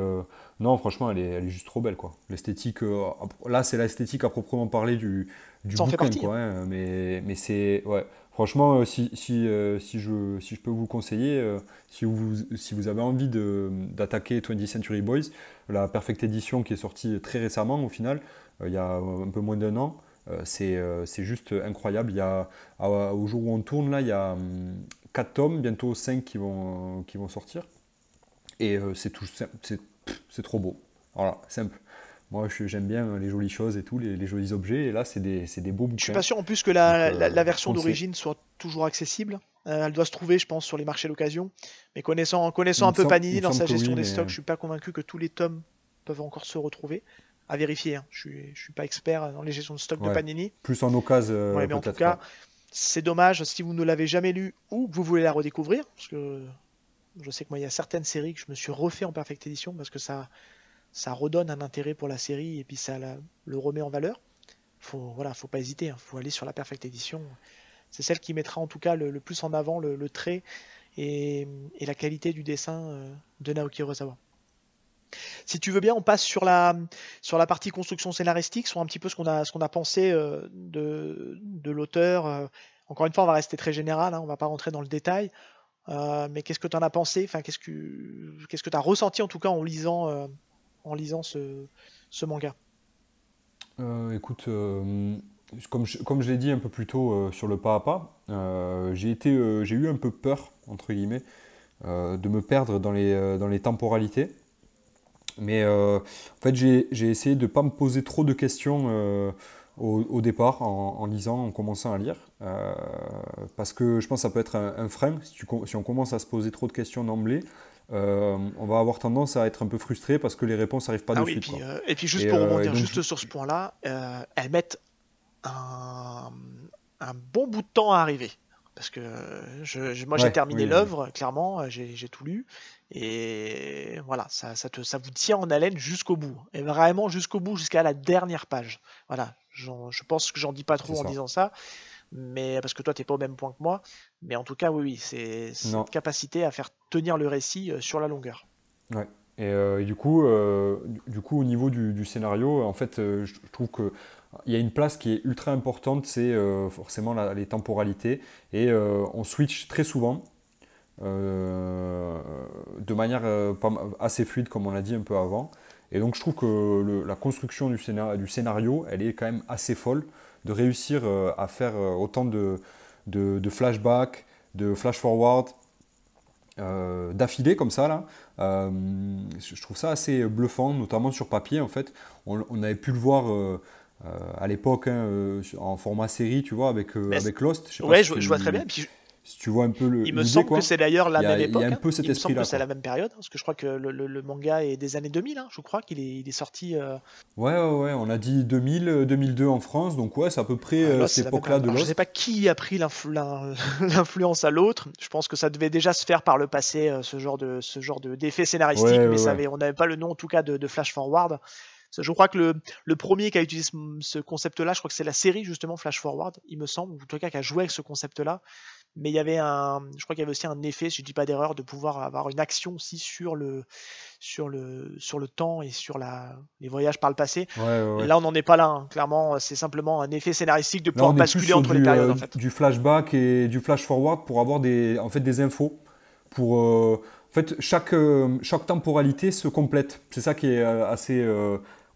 non, franchement, elle est, elle est juste trop belle, quoi. L'esthétique, euh, là, c'est l'esthétique à proprement parler du, du bouquin, quoi. Hein. mais, mais c'est, ouais. Franchement, euh, euh, si, je, peux vous conseiller, si, vous, si vous avez envie d'attaquer 20th Century Boys, la Perfect Edition qui est sortie très récemment, au final, il y a un peu moins d'un an, c'est juste incroyable. Il y a, au jour où on tourne, là, il y a 4 hum, tomes, bientôt 5 qui vont, qui vont sortir. Et c'est tout, c'est trop beau. Voilà, simple. Moi, j'aime bien les jolies choses et tout, les, jolis objets. Et là, c'est des, des, beaux bouquins. Je suis pas sûr en plus que la, la, euh, version d'origine soit toujours accessible. Euh, elle doit se trouver, je pense, sur les marchés d'occasion. Mais connaissant, connaissant un peu Panini dans sa gestion des stocks, je suis pas convaincu que tous les tomes peuvent encore se retrouver. À vérifier. Hein. Je suis, je suis pas expert dans les gestions de stock de Panini. Plus en occasion. Euh, mais en tout cas, c'est dommage si vous ne l'avez jamais lu ou que vous voulez la redécouvrir, parce que je sais que moi, il y a certaines séries que je me suis refait en Perfect Edition parce que ça, ça redonne un intérêt pour la série et puis ça le remet en valeur. Faut, voilà, faut pas hésiter, hein. faut aller sur la Perfect Edition. C'est celle qui mettra en tout cas le, plus en avant le, trait et, la qualité du dessin euh, de Naoki Urasawa. Si tu veux bien, on passe sur la, sur la partie construction scénaristique, sur un petit peu ce qu'on a, ce qu'on a pensé euh, de, de l'auteur. Euh. Encore une fois, on va rester très général, hein, on va pas rentrer dans le détail. Mais qu'est-ce que tu en as pensé? Enfin, Qu'est-ce que qu'est-ce que tu as ressenti en tout cas en lisant, en lisant ce, manga euh, Écoute, comme je, comme je l'ai dit un peu plus tôt sur le pas à pas, j'ai été, j'ai eu un peu peur entre guillemets de me perdre dans les, dans les temporalités. Mais en fait, j'ai essayé de ne pas me poser trop de questions au, départ en, lisant, en commençant à lire. Euh, parce que je pense que ça peut être un, frein si, on commence à se poser trop de questions d'emblée. On va avoir tendance à être un peu frustré parce que les réponses n'arrivent pas ah de oui, suite. Et puis, et puis juste pour rebondir juste sur ce point-là, elles mettent un, un bon bout de temps à arriver. Parce que je, moi j'ai terminé l'œuvre, clairement, j'ai tout lu, et voilà, ça, ça, te, ça vous tient en haleine jusqu'au bout, et vraiment jusqu'au bout, jusqu'à la dernière page. Voilà, je pense que j'en dis pas trop en disant ça, mais parce que toi t'es pas au même point que moi, mais en tout cas oui, oui c'est cette capacité à faire tenir le récit euh, sur la longueur. Ouais. Et, euh, du coup, euh, du coup, au niveau du, du scénario, en fait, je trouve que il y a une place qui est ultra importante, c'est forcément les temporalités. Et on switch très souvent, de manière assez fluide, comme on l'a dit un peu avant. Et donc je trouve que la construction du scénario, du scénario, elle est quand même assez folle, de réussir à faire autant de, de, flashbacks, de flash-forward, d'affilée comme ça là. je trouve ça assez bluffant, notamment sur papier en fait. On, on avait pu le voir euh, à l'époque, hein, euh, en format série, tu vois, avec, euh, avec Lost. Je ouais, je, vois très bien. Si tu vois un peu le. Il me semble que c'est d'ailleurs la même époque. Il y a un peu cet il me semble que c'est la même période, parce que je crois que le, le, manga est des années 2000, hein, je crois qu'il est, il est sorti. Ouais, ouais, ouais, on a dit 2000, 2002 en France, donc ouais, c'est à peu près cette époque-là de Lost. je sais pas qui a pris l'influence à l'autre, je pense que ça devait déjà se faire par le passé, ce genre de ce genre d'effet scénaristique, mais ça avait, on n'avait pas le nom en tout cas de, de Flash Forward. Je crois que le, premier qui a utilisé ce, concept-là, je crois que c'est la série justement Flash Forward, il me semble, ou en tout cas qui a joué avec ce concept-là. Mais il y avait un, je crois qu'il y avait aussi un effet, si je dis pas d'erreur, de pouvoir avoir une action aussi sur le, sur le, sur le temps et sur la, les voyages par le passé. Là, on n'en est pas là. Hein. Clairement, c'est simplement un effet scénaristique de pouvoir basculer entre les périodes. en fait. Du flashback et du flash forward pour avoir des, en fait, des infos pour euh, en fait, chaque, euh, chaque temporalité se complète. C'est ça qui est euh, assez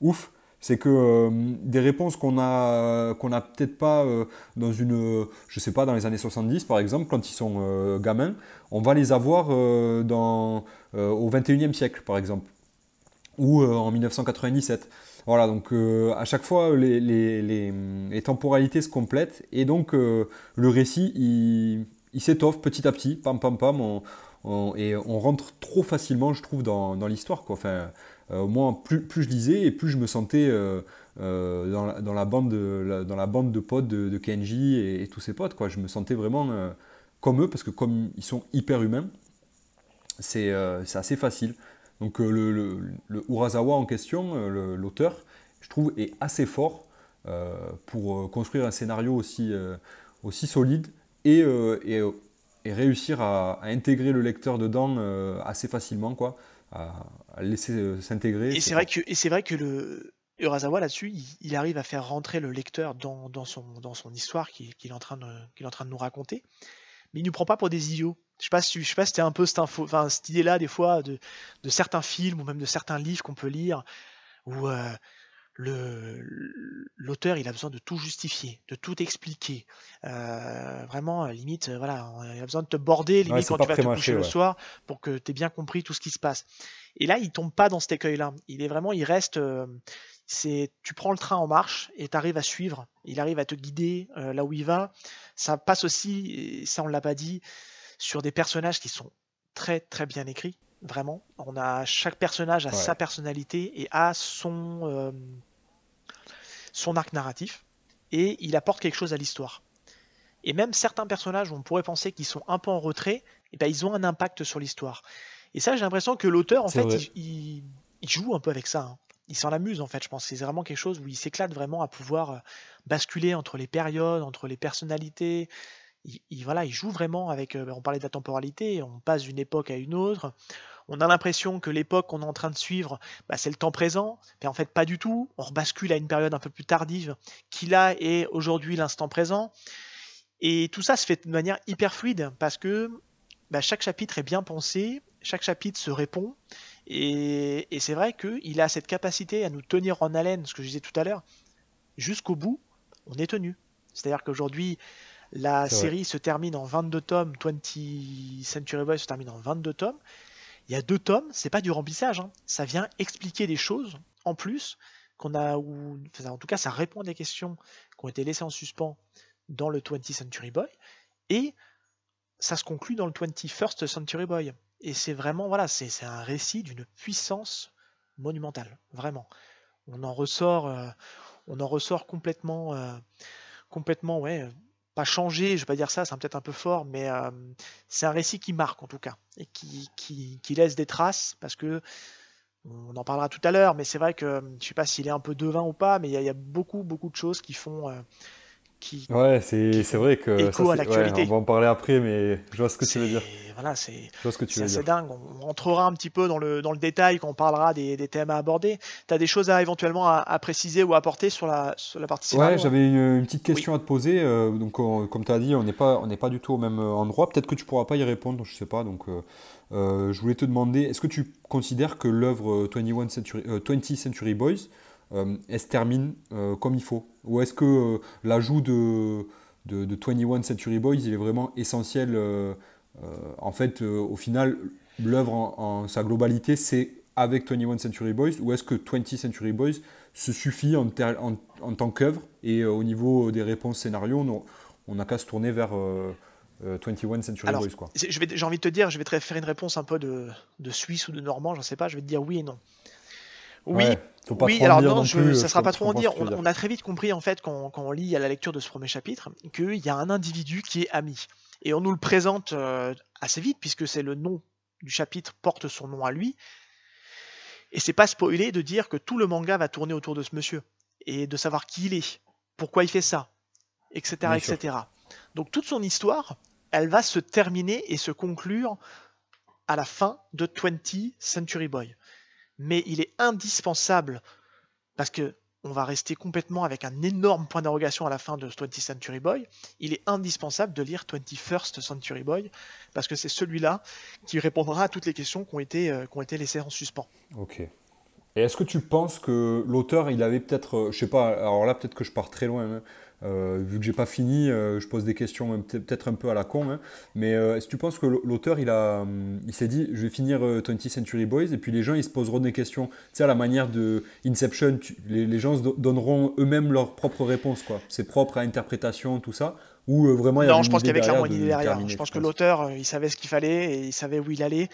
ouf, c'est que euh, des réponses qu'on a qu'on a peut-être pas euh, dans une je sais pas dans les années 70 par exemple quand ils sont euh, gamins, on va les avoir dans au 21e siècle par exemple ou en 1997. Voilà, donc à chaque fois les, les, les, temporalités se complètent et donc le récit il, il s'étoffe petit à petit, pam pam pam, et on rentre trop facilement, je trouve, dans, dans l'histoire. Quoi. Enfin, euh, moi, plus, plus, je lisais et plus je me sentais euh, euh, dans, la, dans, la, bande de, dans la bande de potes de, Kenji et, tous ses potes. Quoi. Je me sentais vraiment comme eux parce que comme ils sont hyper humains, c'est assez facile. Donc le, le, Urasawa en question, l'auteur, je trouve est assez fort pour construire un scénario aussi, aussi solide et, et, réussir à, intégrer le lecteur dedans assez facilement. Quoi laisser euh, s'intégrer. Et c'est vrai que et c'est vrai que le Urasawa là-dessus, il, arrive à faire rentrer le lecteur dans, dans son, dans son histoire qu'il est, en train de, qu'il est en train de nous raconter, mais il ne nous prend pas pour des idiots. Je sais pas si, je sais pas si c'était un peu cette, info, enfin, cette idée-là des fois de, de certains films ou même de certains livres qu'on peut lire où euh, l'auteur il a besoin de tout justifier, de tout expliquer. Euh, vraiment, limite, euh, voilà, il a besoin de te border limite quand tu vas te coucher le soir pour que tu aies bien compris tout ce qui se passe. Et là, il tombe pas dans cet écueil-là. Il est vraiment, il reste. Euh, c'est, tu prends le train en marche et tu arrives à suivre. Il arrive à te guider là où il va. Ça passe aussi, et ça on l'a pas dit, sur des personnages qui sont très très bien écrits vraiment. On a chaque personnage a sa personnalité et a son son arc narratif, et il apporte quelque chose à l'histoire. Et même certains personnages, on pourrait penser qu'ils sont un peu en retrait, et eh ben ils ont un impact sur l'histoire. Et ça, j'ai l'impression que l'auteur, en fait, il, joue un peu avec ça. Hein. Il s'en amuse, en fait, je pense. C'est vraiment quelque chose où il s'éclate vraiment à pouvoir euh, basculer entre les périodes, entre les personnalités. Il, voilà, il joue vraiment avec. Euh, on parlait de la temporalité, on passe d'une époque à une autre on a l'impression que l'époque qu'on est en train de suivre, bah, c'est le temps présent, mais en fait pas du tout. On rebascule à une période un peu plus tardive, qui là est aujourd'hui l'instant présent. Et tout ça se fait de manière hyper fluide, parce que bah, chaque chapitre est bien pensé, chaque chapitre se répond, et, c'est vrai qu'il a cette capacité à nous tenir en haleine, ce que je disais tout à l'heure, jusqu'au bout, on est tenu. C'est-à-dire qu'aujourd'hui, la série se termine en 22 tomes, 20 Century Boy se termine en 22 tomes, il y a deux tomes, c'est pas du remplissage, hein. ça vient expliquer des choses en plus qu'on a, ou en tout cas ça répond à des questions qui ont été laissées en suspens dans le 20th Century Boy, et ça se conclut dans le 21st Century Boy. Et c'est vraiment, voilà, c'est un récit d'une puissance monumentale, vraiment. On en ressort, euh, on en ressort complètement, euh, complètement, ouais, pas changé, je vais pas dire ça, c'est peut-être un peu fort, mais euh, c'est un récit qui marque en tout cas, et qui, qui, laisse des traces, parce que on en parlera tout à l'heure, mais c'est vrai que je sais pas s'il est un peu devin ou pas, mais il y, a beaucoup, beaucoup de choses qui font, ouais, c'est, vrai que ça, on va en parler après, mais je vois ce que tu veux dire. Voilà, c'est, assez dingue. On rentrera un petit peu dans le, dans le détail quand on parlera des, des thèmes à aborder. Tu as des choses à éventuellement à, préciser ou à apporter sur la, sur la partie Ouais, j'avais une, petite question à te poser. Euh, donc, comme tu as dit, on n'est pas, on pas du tout au même endroit. Peut-être que tu pourras pas y répondre, je sais pas. Donc, euh, euh, je voulais te demander, est-ce que tu considères que l'œuvre 21 Century, 20 Century Boys euh, elle se termine euh, comme il faut Ou est-ce que euh, l'ajout de, de, 21 Century Boys, il est vraiment essentiel En fait, au final, l'œuvre en, sa globalité, c'est avec 21 Century Boys Ou est-ce que 20 Century Boys se suffit en, en, tant qu'œuvre et au niveau des réponses scénario, on n'a qu'à se tourner vers 21 Century Boys. Quoi. J'ai envie de te dire, je vais te faire une réponse un peu de, de Suisse ou de Normand, j'en sais pas, je vais te dire oui et non. Oui, oui alors non, je, ça sera pas trop en dire. On, a très vite compris en fait quand, on lit à la lecture de ce premier chapitre qu'il y a un individu qui est ami. Et on nous le présente euh, assez vite puisque c'est le nom du chapitre porte son nom à lui. Et c'est pas spoilé de dire que tout le manga va tourner autour de ce monsieur et de savoir qui il est, pourquoi il fait ça, etc., etc. Donc toute son histoire, elle va se terminer et se conclure à la fin de 20 Century Boy mais il est indispensable parce que on va rester complètement avec un énorme point d'interrogation à la fin de 20th Century Boy. Il est indispensable de lire 21st Century Boy parce que c'est celui-là qui répondra à toutes les questions qui ont été, euh, qui ont été laissées en suspens. Ok. Et est-ce que tu penses que l'auteur, il avait peut-être, euh, je sais pas, alors là peut-être que je pars très loin, hein, vu que j'ai pas fini, euh, je pose des questions peut-être un peu à la con, hein. mais euh, est-ce que tu penses que l'auteur il a, hum, il s'est dit, je vais finir 20th Century Boys et puis les gens ils se poseront des questions, tu sais à la manière de Inception, les, gens donneront eux-mêmes leurs propres réponses quoi, c'est propre à interprétation tout ça, ou vraiment il y Non, je pense qu'il y avait clairement une idée derrière. je pense que l'auteur il savait ce qu'il fallait et il savait où il allait.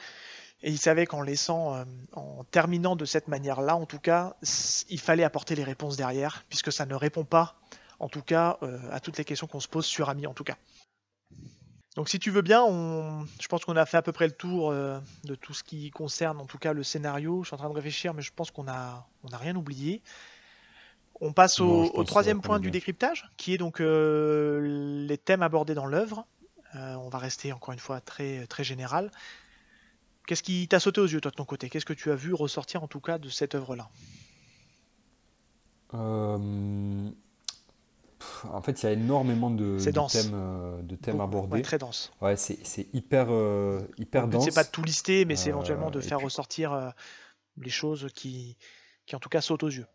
Et il savait qu'en laissant, en terminant de cette manière-là, en tout cas, il fallait apporter les réponses derrière, puisque ça ne répond pas en tout cas euh, à toutes les questions qu'on se pose sur Ami en tout cas. Donc si tu veux bien, je pense qu'on a fait à peu près le tour euh, de tout ce qui concerne en tout cas le scénario. Je suis en train de réfléchir, mais je pense qu'on a, on a rien oublié. On passe au, troisième point du décryptage, qui est donc euh, les thèmes abordés dans l'œuvre. on va rester encore une fois très, très général. Qu'est-ce qui t'a sauté aux yeux, toi, de ton côté? Qu'est-ce que tu as vu ressortir en tout cas de cette œuvre-là? En fait, il y a énormément de, thèmes, euh, de thèmes abordés. très dense. Ouais, c'est hyper, euh, hyper dense. C'est pas de tout lister, mais c'est éventuellement de euh, faire ressortir les choses qui, qui, en tout cas, sautent aux yeux.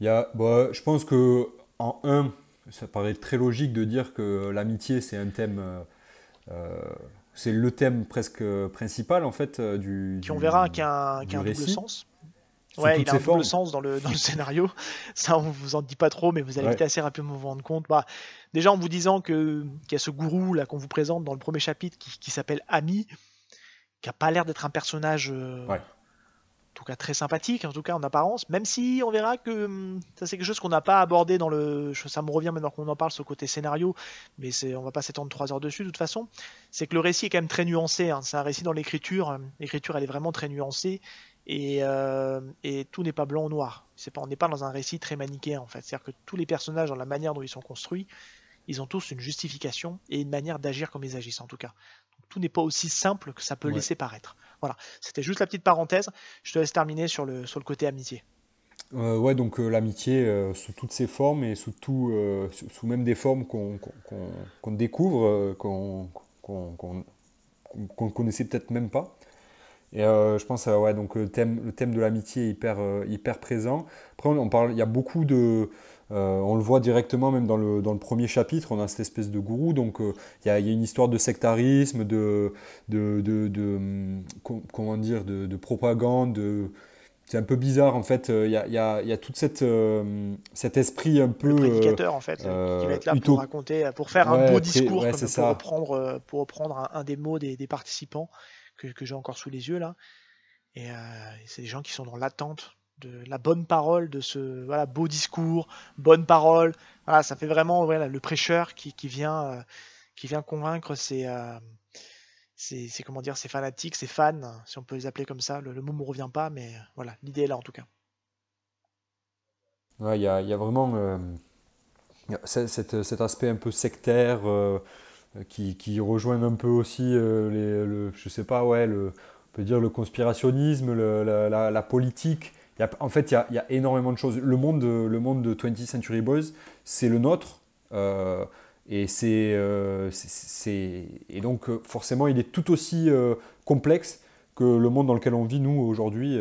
Il y a, bah, je pense que en un, ça paraît très logique de dire que l'amitié, c'est un thème. c'est le thème presque principal en fait du. Qui on verra qu'il y a un, double sens. Ouais, il a un double sens dans le, dans le scénario. Ça, on vous en dit pas trop, mais vous allez assez rapidement vous rendre compte. Bah, déjà, en vous disant que qu'il y a ce gourou là qu'on vous présente dans le premier chapitre qui, qui s'appelle Ami, qui a pas l'air d'être un personnage, euh, en tout cas très sympathique, en tout cas en apparence. Même si on verra que hum, ça c'est quelque chose qu'on n'a pas abordé dans le, ça me revient maintenant qu'on en parle, ce côté scénario, mais c'est, on va pas s'étendre trois heures dessus de toute façon. C'est que le récit est quand même très nuancé. Hein. C'est un récit dans l'écriture. L'écriture, elle est vraiment très nuancée euh, et, tout n'est pas blanc ou noir. Pas, on n'est pas dans un récit très manichéen en fait. C'est-à-dire que tous les personnages, dans la manière dont ils sont construits, ils ont tous une justification et une manière d'agir comme ils agissent en tout cas. tout n'est pas aussi simple que ça peut laisser paraître. Voilà, c'était juste la petite parenthèse. Je te laisse terminer sur le, sur le côté amitié. Euh, ouais, donc euh, l'amitié sous toutes ses formes et sous, tout, sous, même des formes qu'on découvre, qu'on qu'on connaissait peut-être même pas. Et euh, je pense, euh, ouais, donc le thème, le thème de l'amitié est hyper, euh, hyper présent. Après, on, parle, il y a beaucoup de, on le voit directement même dans le, dans le premier chapitre, on a cette espèce de gourou, donc il y, a, il y, a, une histoire de sectarisme, de, de, de, de hum, comment dire, de, de propagande, de, c'est un peu bizarre en fait. Il y a, y a, y a toute cette cet esprit un peu le prédicateur en fait qui va être là pour raconter, pour faire un beau discours, comme pour reprendre pour reprendre un, un, des mots des, des participants que, j'ai encore sous les yeux là. Et c'est des gens qui sont dans l'attente de la bonne parole, de ce voilà, beau discours, bonne parole. Voilà, ça fait vraiment le prêcheur qui, qui vient, qui vient convaincre ses, c'est comment dire, ses fanatiques, ses fans, si on peut les appeler comme ça. Le, mot ne me revient pas, mais voilà, l'idée est là en tout cas. Il y, a, vraiment euh, cet, aspect un peu sectaire euh, qui, qui, rejoint un peu aussi euh, le, je sais pas, ouais, on peut dire le conspirationnisme, la, politique. en fait, il y, a, énormément de choses. Le monde, le monde de 20th Century Boys, c'est le nôtre. et, c'est, et donc, forcément, il est tout aussi complexe que le monde dans lequel on vit, nous, aujourd'hui.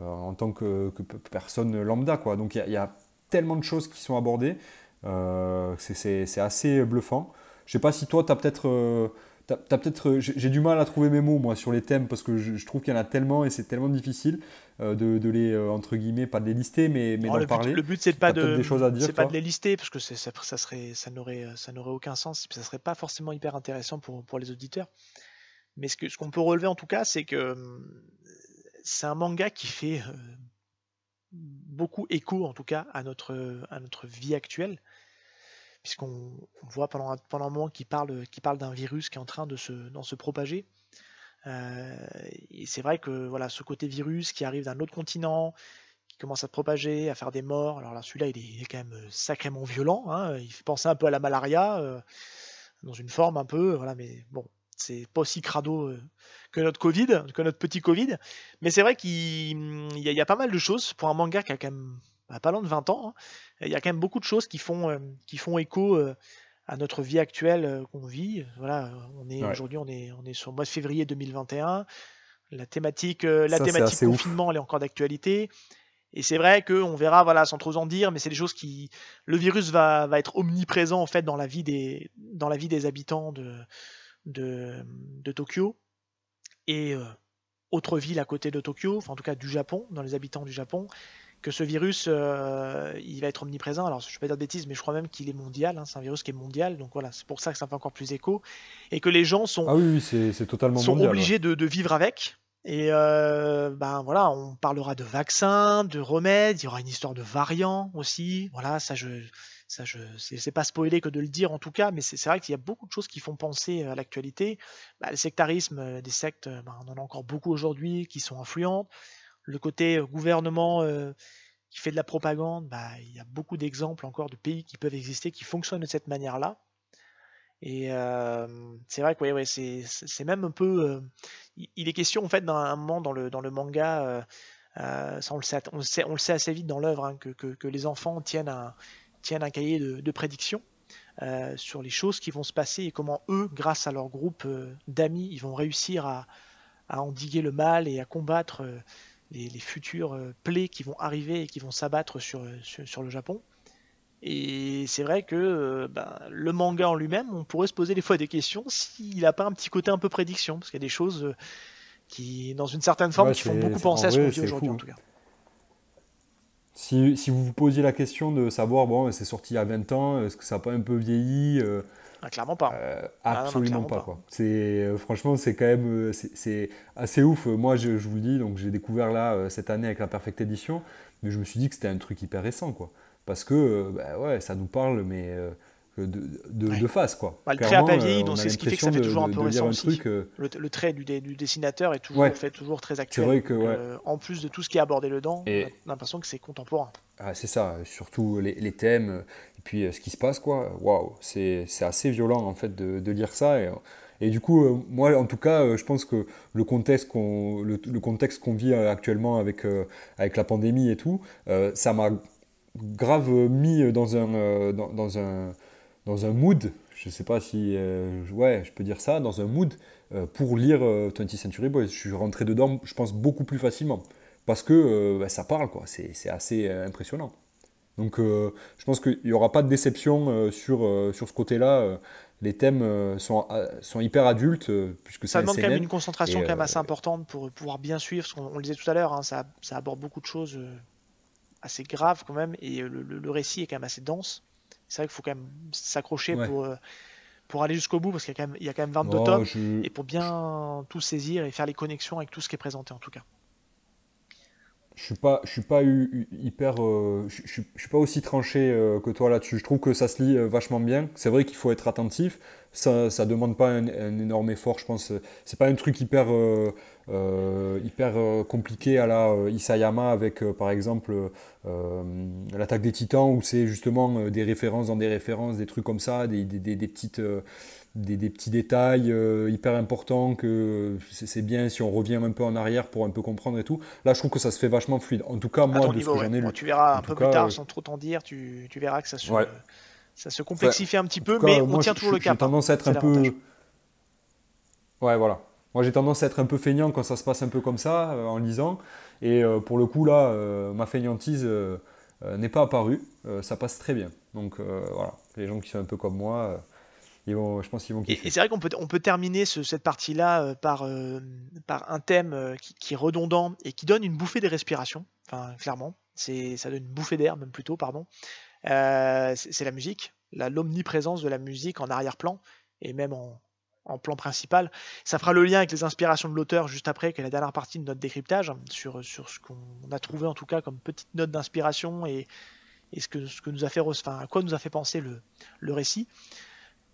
Euh, en tant que, personne lambda. Quoi. Donc il y, a tellement de choses qui sont abordées, euh, c'est assez bluffant. Je sais pas si toi, tu as peut-être... Euh, peut-être, j'ai du mal à trouver mes mots moi sur les thèmes parce que je, trouve qu'il y en a tellement et c'est tellement difficile de, les entre guillemets pas de les lister mais, mais d'en parler. Le but c'est pas de des choses à dire, pas de les lister parce que ça, ça, serait ça n'aurait ça n'aurait aucun sens ça serait pas forcément hyper intéressant pour, pour les auditeurs. Mais ce qu'on ce qu'on peut relever en tout cas c'est que c'est un manga qui fait euh, beaucoup écho, en tout cas, à notre, à notre vie actuelle, puisqu'on voit pendant, pendant un moment qu'il parle, d'un virus qui est en train de se, se propager. Euh, et c'est vrai que voilà, ce côté virus qui arrive d'un autre continent, qui commence à se propager, à faire des morts. Alors là, celui-là, il, est quand même sacrément violent. Hein. il fait penser un peu à la malaria, euh, dans une forme un peu. Voilà, mais bon, c'est pas aussi crado euh, que notre Covid, que notre petit Covid. Mais c'est vrai qu'il y, a pas mal de choses pour un manga qui a quand même bah, pas loin de 20 ans. Hein. Il y a quand même beaucoup de choses qui font, euh, qui font écho euh, à notre vie actuelle qu'on vit. Voilà, on est aujourd'hui, on est, on est sur le mois de février 2021. La thématique, la thématique confinement, elle est encore d'actualité. Et c'est vrai qu'on verra, voilà, sans trop en dire, mais c'est des choses qui, le virus va, va, être omniprésent en fait dans la vie des, dans la vie des habitants de, de, Tokyo et euh, autre ville à côté de Tokyo, enfin en tout cas du Japon, dans les habitants du Japon, que ce virus, euh, il va être omniprésent. Alors, je ne vais pas dire de bêtises, mais je crois même qu'il est mondial. Hein. c'est un virus qui est mondial. Donc voilà, c'est pour ça que ça fait encore plus écho. Et que les gens sont, ah oui, c'est, totalement sont obligés de, vivre avec. Et euh, ben voilà, on parlera de vaccins, de remèdes. Il y aura une histoire de variants aussi. Voilà, ça je, ça, je c'est pas spoiler que de le dire en tout cas, mais c'est vrai qu'il y a beaucoup de choses qui font penser à l'actualité. Bah, le sectarisme euh, des sectes, bah, on en a encore beaucoup aujourd'hui qui sont influentes. Le côté euh, gouvernement qui fait de la propagande, bah, il y a beaucoup d'exemples encore de pays qui peuvent exister qui fonctionnent de cette manière-là. Et c'est vrai que ouais, c'est même un peu. il est question en fait d'un moment dans le, dans le manga, on le, sait, assez vite dans l'œuvre, hein, que, que, les enfants tiennent un, tiennent un cahier de, prédictions euh, sur les choses qui vont se passer et comment eux, grâce à leur groupe euh, d'amis, ils vont réussir à, endiguer le mal et à combattre euh, les, futures plaies qui vont arriver et qui vont s'abattre sur, sur, le Japon. Et c'est vrai que ben, le manga en lui-même, on pourrait se poser des fois des questions s'il n'a pas un petit côté un peu prédiction, parce qu'il y a des choses qui, dans une certaine forme, qui font beaucoup penser à ce qu'on vit aujourd'hui en tout cas. Si, si, vous vous posiez la question de savoir, bon, c'est sorti il y a 20 ans, est-ce que ça n'a pas un peu vieilli euh, ah, Clairement pas. Euh, absolument pas. Quoi. C'est, euh, franchement, c'est quand même c'est, assez ouf. Moi, je, je vous le dis, donc j'ai découvert là cette année avec la Perfect Edition, mais je me suis dit que c'était un truc hyper récent. Quoi. Parce que bah, ouais, ça nous parle, mais de, de, face. Quoi. Bah, le trait n'a pas vieilli, donc c'est ce qui fait que ça fait toujours un peu récent aussi. le, le, trait du, du, dessinateur est toujours, fait toujours très actuel. Vrai que, euh, en plus de tout ce qui est abordé dedans, et... on a l'impression que c'est contemporain. Ah, c'est ça, surtout les, thèmes, et puis euh, ce qui se passe, quoi. Waouh, c'est assez violent en fait de, lire ça. Et, et du coup, euh, moi, en tout cas, je pense que le contexte qu'on le, contexte qu'on vit actuellement avec, avec la pandémie et tout, ça m'a grave mis dans un, dans, un dans un mood, je sais pas si euh, ouais, je peux dire ça, dans un mood euh, pour lire 20th euh, Century Boys. Je suis rentré dedans, je pense, beaucoup plus facilement. Parce que bah, ça parle, quoi. C'est assez impressionnant. Donc je pense qu'il n'y aura pas de déception sur, sur ce côté-là. les thèmes sont, sont hyper adultes, puisque ça demande quand même une concentration quand même assez importante pour pouvoir bien suivre. On, on le disait tout à l'heure, hein, ça, ça, aborde beaucoup de choses assez graves quand même, et le, le récit est quand même assez dense c'est vrai qu'il faut quand même s'accrocher pour, euh, pour aller jusqu'au bout, parce qu'il y, a quand même- il y a quand même 22 Non, tomes, je- et pour bien tout saisir et faire les connexions avec tout ce qui est présenté en tout cas. Je suis pas, je suis pas eu- hyper, euh, je, suis pas aussi tranché euh, que toi là-dessus. Je trouve que ça se lit euh, vachement bien. C'est vrai qu'il faut être attentif. Ça, ça demande pas un, énorme effort, je pense. C'est pas un truc hyper, hyper compliqué à la Isayama avec, par exemple, l'attaque des Titans où c'est justement des références dans des références, des trucs comme ça, des, des- des- des petites, des, des petits détails euh, hyper importants que c'est bien si on revient un peu en arrière pour un peu comprendre et tout. Là, je trouve que ça se fait vachement fluide. En tout cas, moi, de ce niveau, que ouais. j'en ai Bon, tu verras un peu plus tard, euh, sans trop t'en dire, tu, tu verras que ça se, Ouais. ça se complexifie un petit peu, mais on moi, tient toujours le cap. J'ai tendance à être un peu. Ouais, voilà. Moi, j'ai tendance à être un peu feignant quand ça se passe un peu comme ça, euh, en lisant. Et euh, pour le coup, là, ma feignantise n'est pas apparue. Ça passe très bien. Donc, voilà. Les gens qui sont un peu comme moi, ils vont, je pense qu'ils vont Et, kiffer. et c'est vrai qu'on peut, on peut terminer ce- cette partie-là euh, par, euh, par un thème euh, qui, qui est redondant et qui donne une bouffée de respiration. Enfin, clairement, c'est, ça donne une bouffée d'air, même plutôt, pardon. Euh, c'est, c'est la musique, la, l'omniprésence de la musique en arrière-plan et même en, en plan principal. Ça fera le lien avec les inspirations de l'auteur juste après, qui est la dernière partie de notre décryptage, sur, sur ce qu'on a trouvé en tout cas comme petite note d'inspiration et, et ce, que, ce que nous a fait, enfin, à quoi nous a fait penser le, le récit.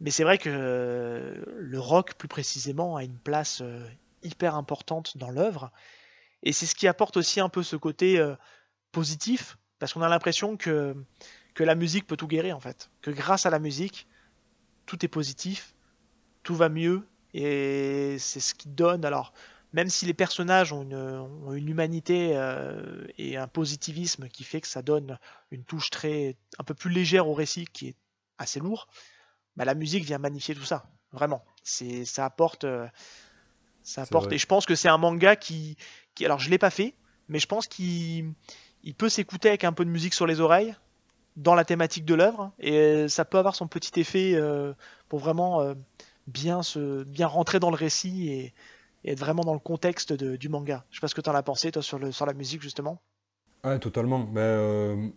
Mais c'est vrai que euh, le rock, plus précisément, a une place euh, hyper importante dans l'œuvre. Et c'est ce qui apporte aussi un peu ce côté euh, positif, parce qu'on a l'impression que, que la musique peut tout guérir, en fait. Que grâce à la musique, tout est positif, tout va mieux, et c'est ce qui donne. Alors, même si les personnages ont une, humanité et un positivisme qui fait que ça donne une touche très un peu plus légère au récit, qui est assez lourd, bah, la musique vient magnifier tout ça. Vraiment, c'est ça apporte, euh, ça apporte. Et je pense que c'est un manga qui, qui, alors je l'ai pas fait, mais je pense qu'il il peut s'écouter avec un peu de musique sur les oreilles dans la thématique de l'œuvre, et ça peut avoir son petit effet euh, pour vraiment euh, bien se, bien rentrer dans le récit et, et être vraiment dans le contexte de- du manga. Je sais pas ce que tu en as pensé toi sur le, sur la musique justement. Ah, totalement. Ben, euh,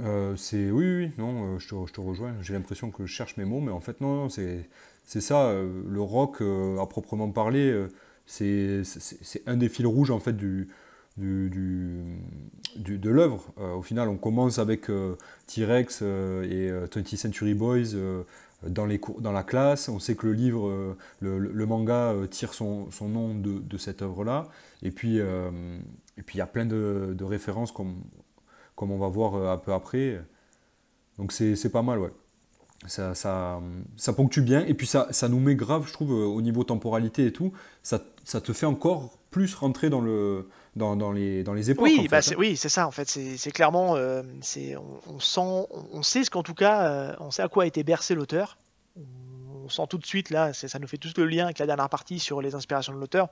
euh, c'est oui, oui, non, euh, je te, rejoins. J'ai l'impression que je cherche mes mots, mais en fait, non, non, c'est ça. euh, le rock, à proprement parler, c'est un des fils rouges en fait du, du, du- de l'œuvre. Au final, on commence avec T-Rex et euh, 20th Century Boys dans, les cours, dans la classe. On sait que le livre, le, manga tire son, son nom de, de cette œuvre-là. Et puis, et puis il y a plein de, de références comme, comme on va voir euh, un peu après. Donc c'est pas mal, ouais. Ça, ça, ça ponctue bien. Et puis ça, ça nous met grave, je trouve, euh, au niveau temporalité et tout. Ça, ça te fait encore plus rentrer dans, le, dans, dans, les, dans les époques. Oui, en bah fait, hein. oui, c'est ça en fait. C'est, clairement, euh, on, on sent, on, on sait ce qu'en tout cas, euh, on sait à quoi a été bercé l'auteur. On, sent tout de suite là, ça nous fait tout le lien avec la dernière partie sur les inspirations de l'auteur.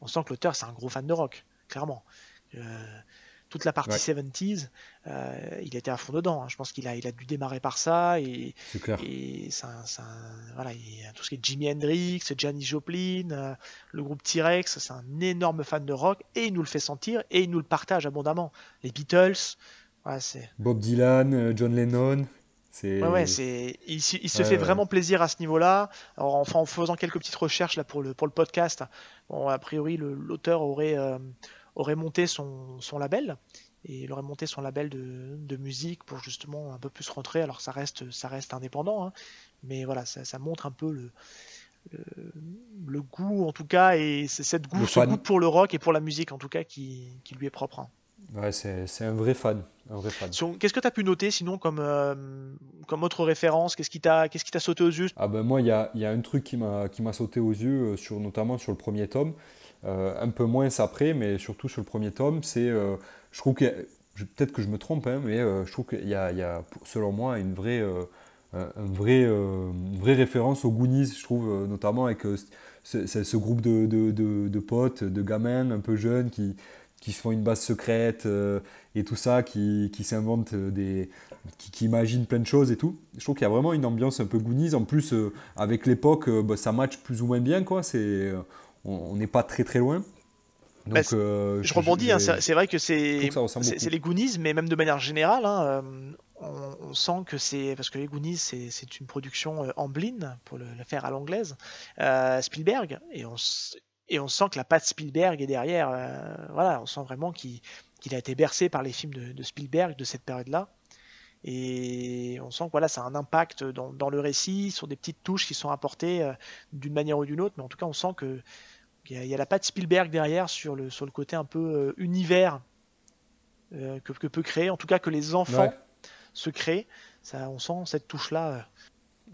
On sent que l'auteur c'est un gros fan de rock, clairement. Euh, toute la partie Ouais. 70s, euh, il était à fond dedans. hein. Je pense qu'il a, il a dû démarrer par ça et, C'est clair. et un- voilà, tout ce qui est Jimi Hendrix, Janis Joplin, euh, le groupe T-Rex, c'est un énorme fan de rock et il nous le fait sentir et il nous le partage abondamment. Les Beatles, voilà, c'est, Bob Dylan, euh, John Lennon. C'est ouais, ouais, c'est, il, se- il se Ouais, fait ouais. vraiment plaisir à ce niveau-là. Alors, enfin, en faisant quelques petites recherches là pour le pour le podcast, bon, a priori le- l'auteur aurait euh, aurait monté son, son label et il aurait monté son label de, de musique pour justement un peu plus rentrer. Alors ça reste ça reste indépendant, hein, mais voilà, ça, ça montre un peu le, le, le goût en tout cas et c'est cette goût, ce goût pour le rock et pour la musique en tout cas qui, qui lui est propre. hein. ouais, c'est un vrai fan. Fan. Qu'est-ce que tu as pu noter sinon comme, euh, comme autre référence? Qu'est-ce qui t'a t'a sauté aux yeux? Ah ben moi, il y a, y a un truc qui m'a qui m'a sauté aux yeux, euh, sur, notamment sur le premier tome. Euh, un peu moins après, mais surtout sur le premier tome, c'est, euh, je trouve que, peut-être que je me trompe, hein, mais euh, je trouve qu'il y y a, selon moi, une vraie, un un vrai, une vraie référence aux Goonies, je trouve, notamment avec ce, groupe de, de, de- potes, de gamins un peu jeunes qui, qui se font une base secrète et tout ça, qui, qui s'inventent des, qui, imaginent plein de choses et tout. Je trouve qu'il y a vraiment une ambiance un peu Goonies. En plus, avec l'époque, bah, ça match plus ou moins bien, quoi. C'est, on n'est pas très très loin. Donc, Bah, euh, Je rebondis, hein, c'est vrai que c'est les Goonies, mais même de manière générale, hein, euh, on, sent que c'est parce que les Goonies c'est une production euh, Amblin pour le, faire à l'anglaise euh, Spielberg et on et on sent que la patte Spielberg est derrière voilà on sent vraiment qu'il a été bercé par les films de, Spielberg de cette période là et on sent que voilà ça a un impact dans, le récit sur des petites touches qui sont apportées d'une manière ou d'une autre mais en tout cas on sent que il y, a la patte Spielberg derrière sur le sur le côté un peu univers que, que, peut créer en tout cas que les enfants se crée. Ça, on sent cette touche-là.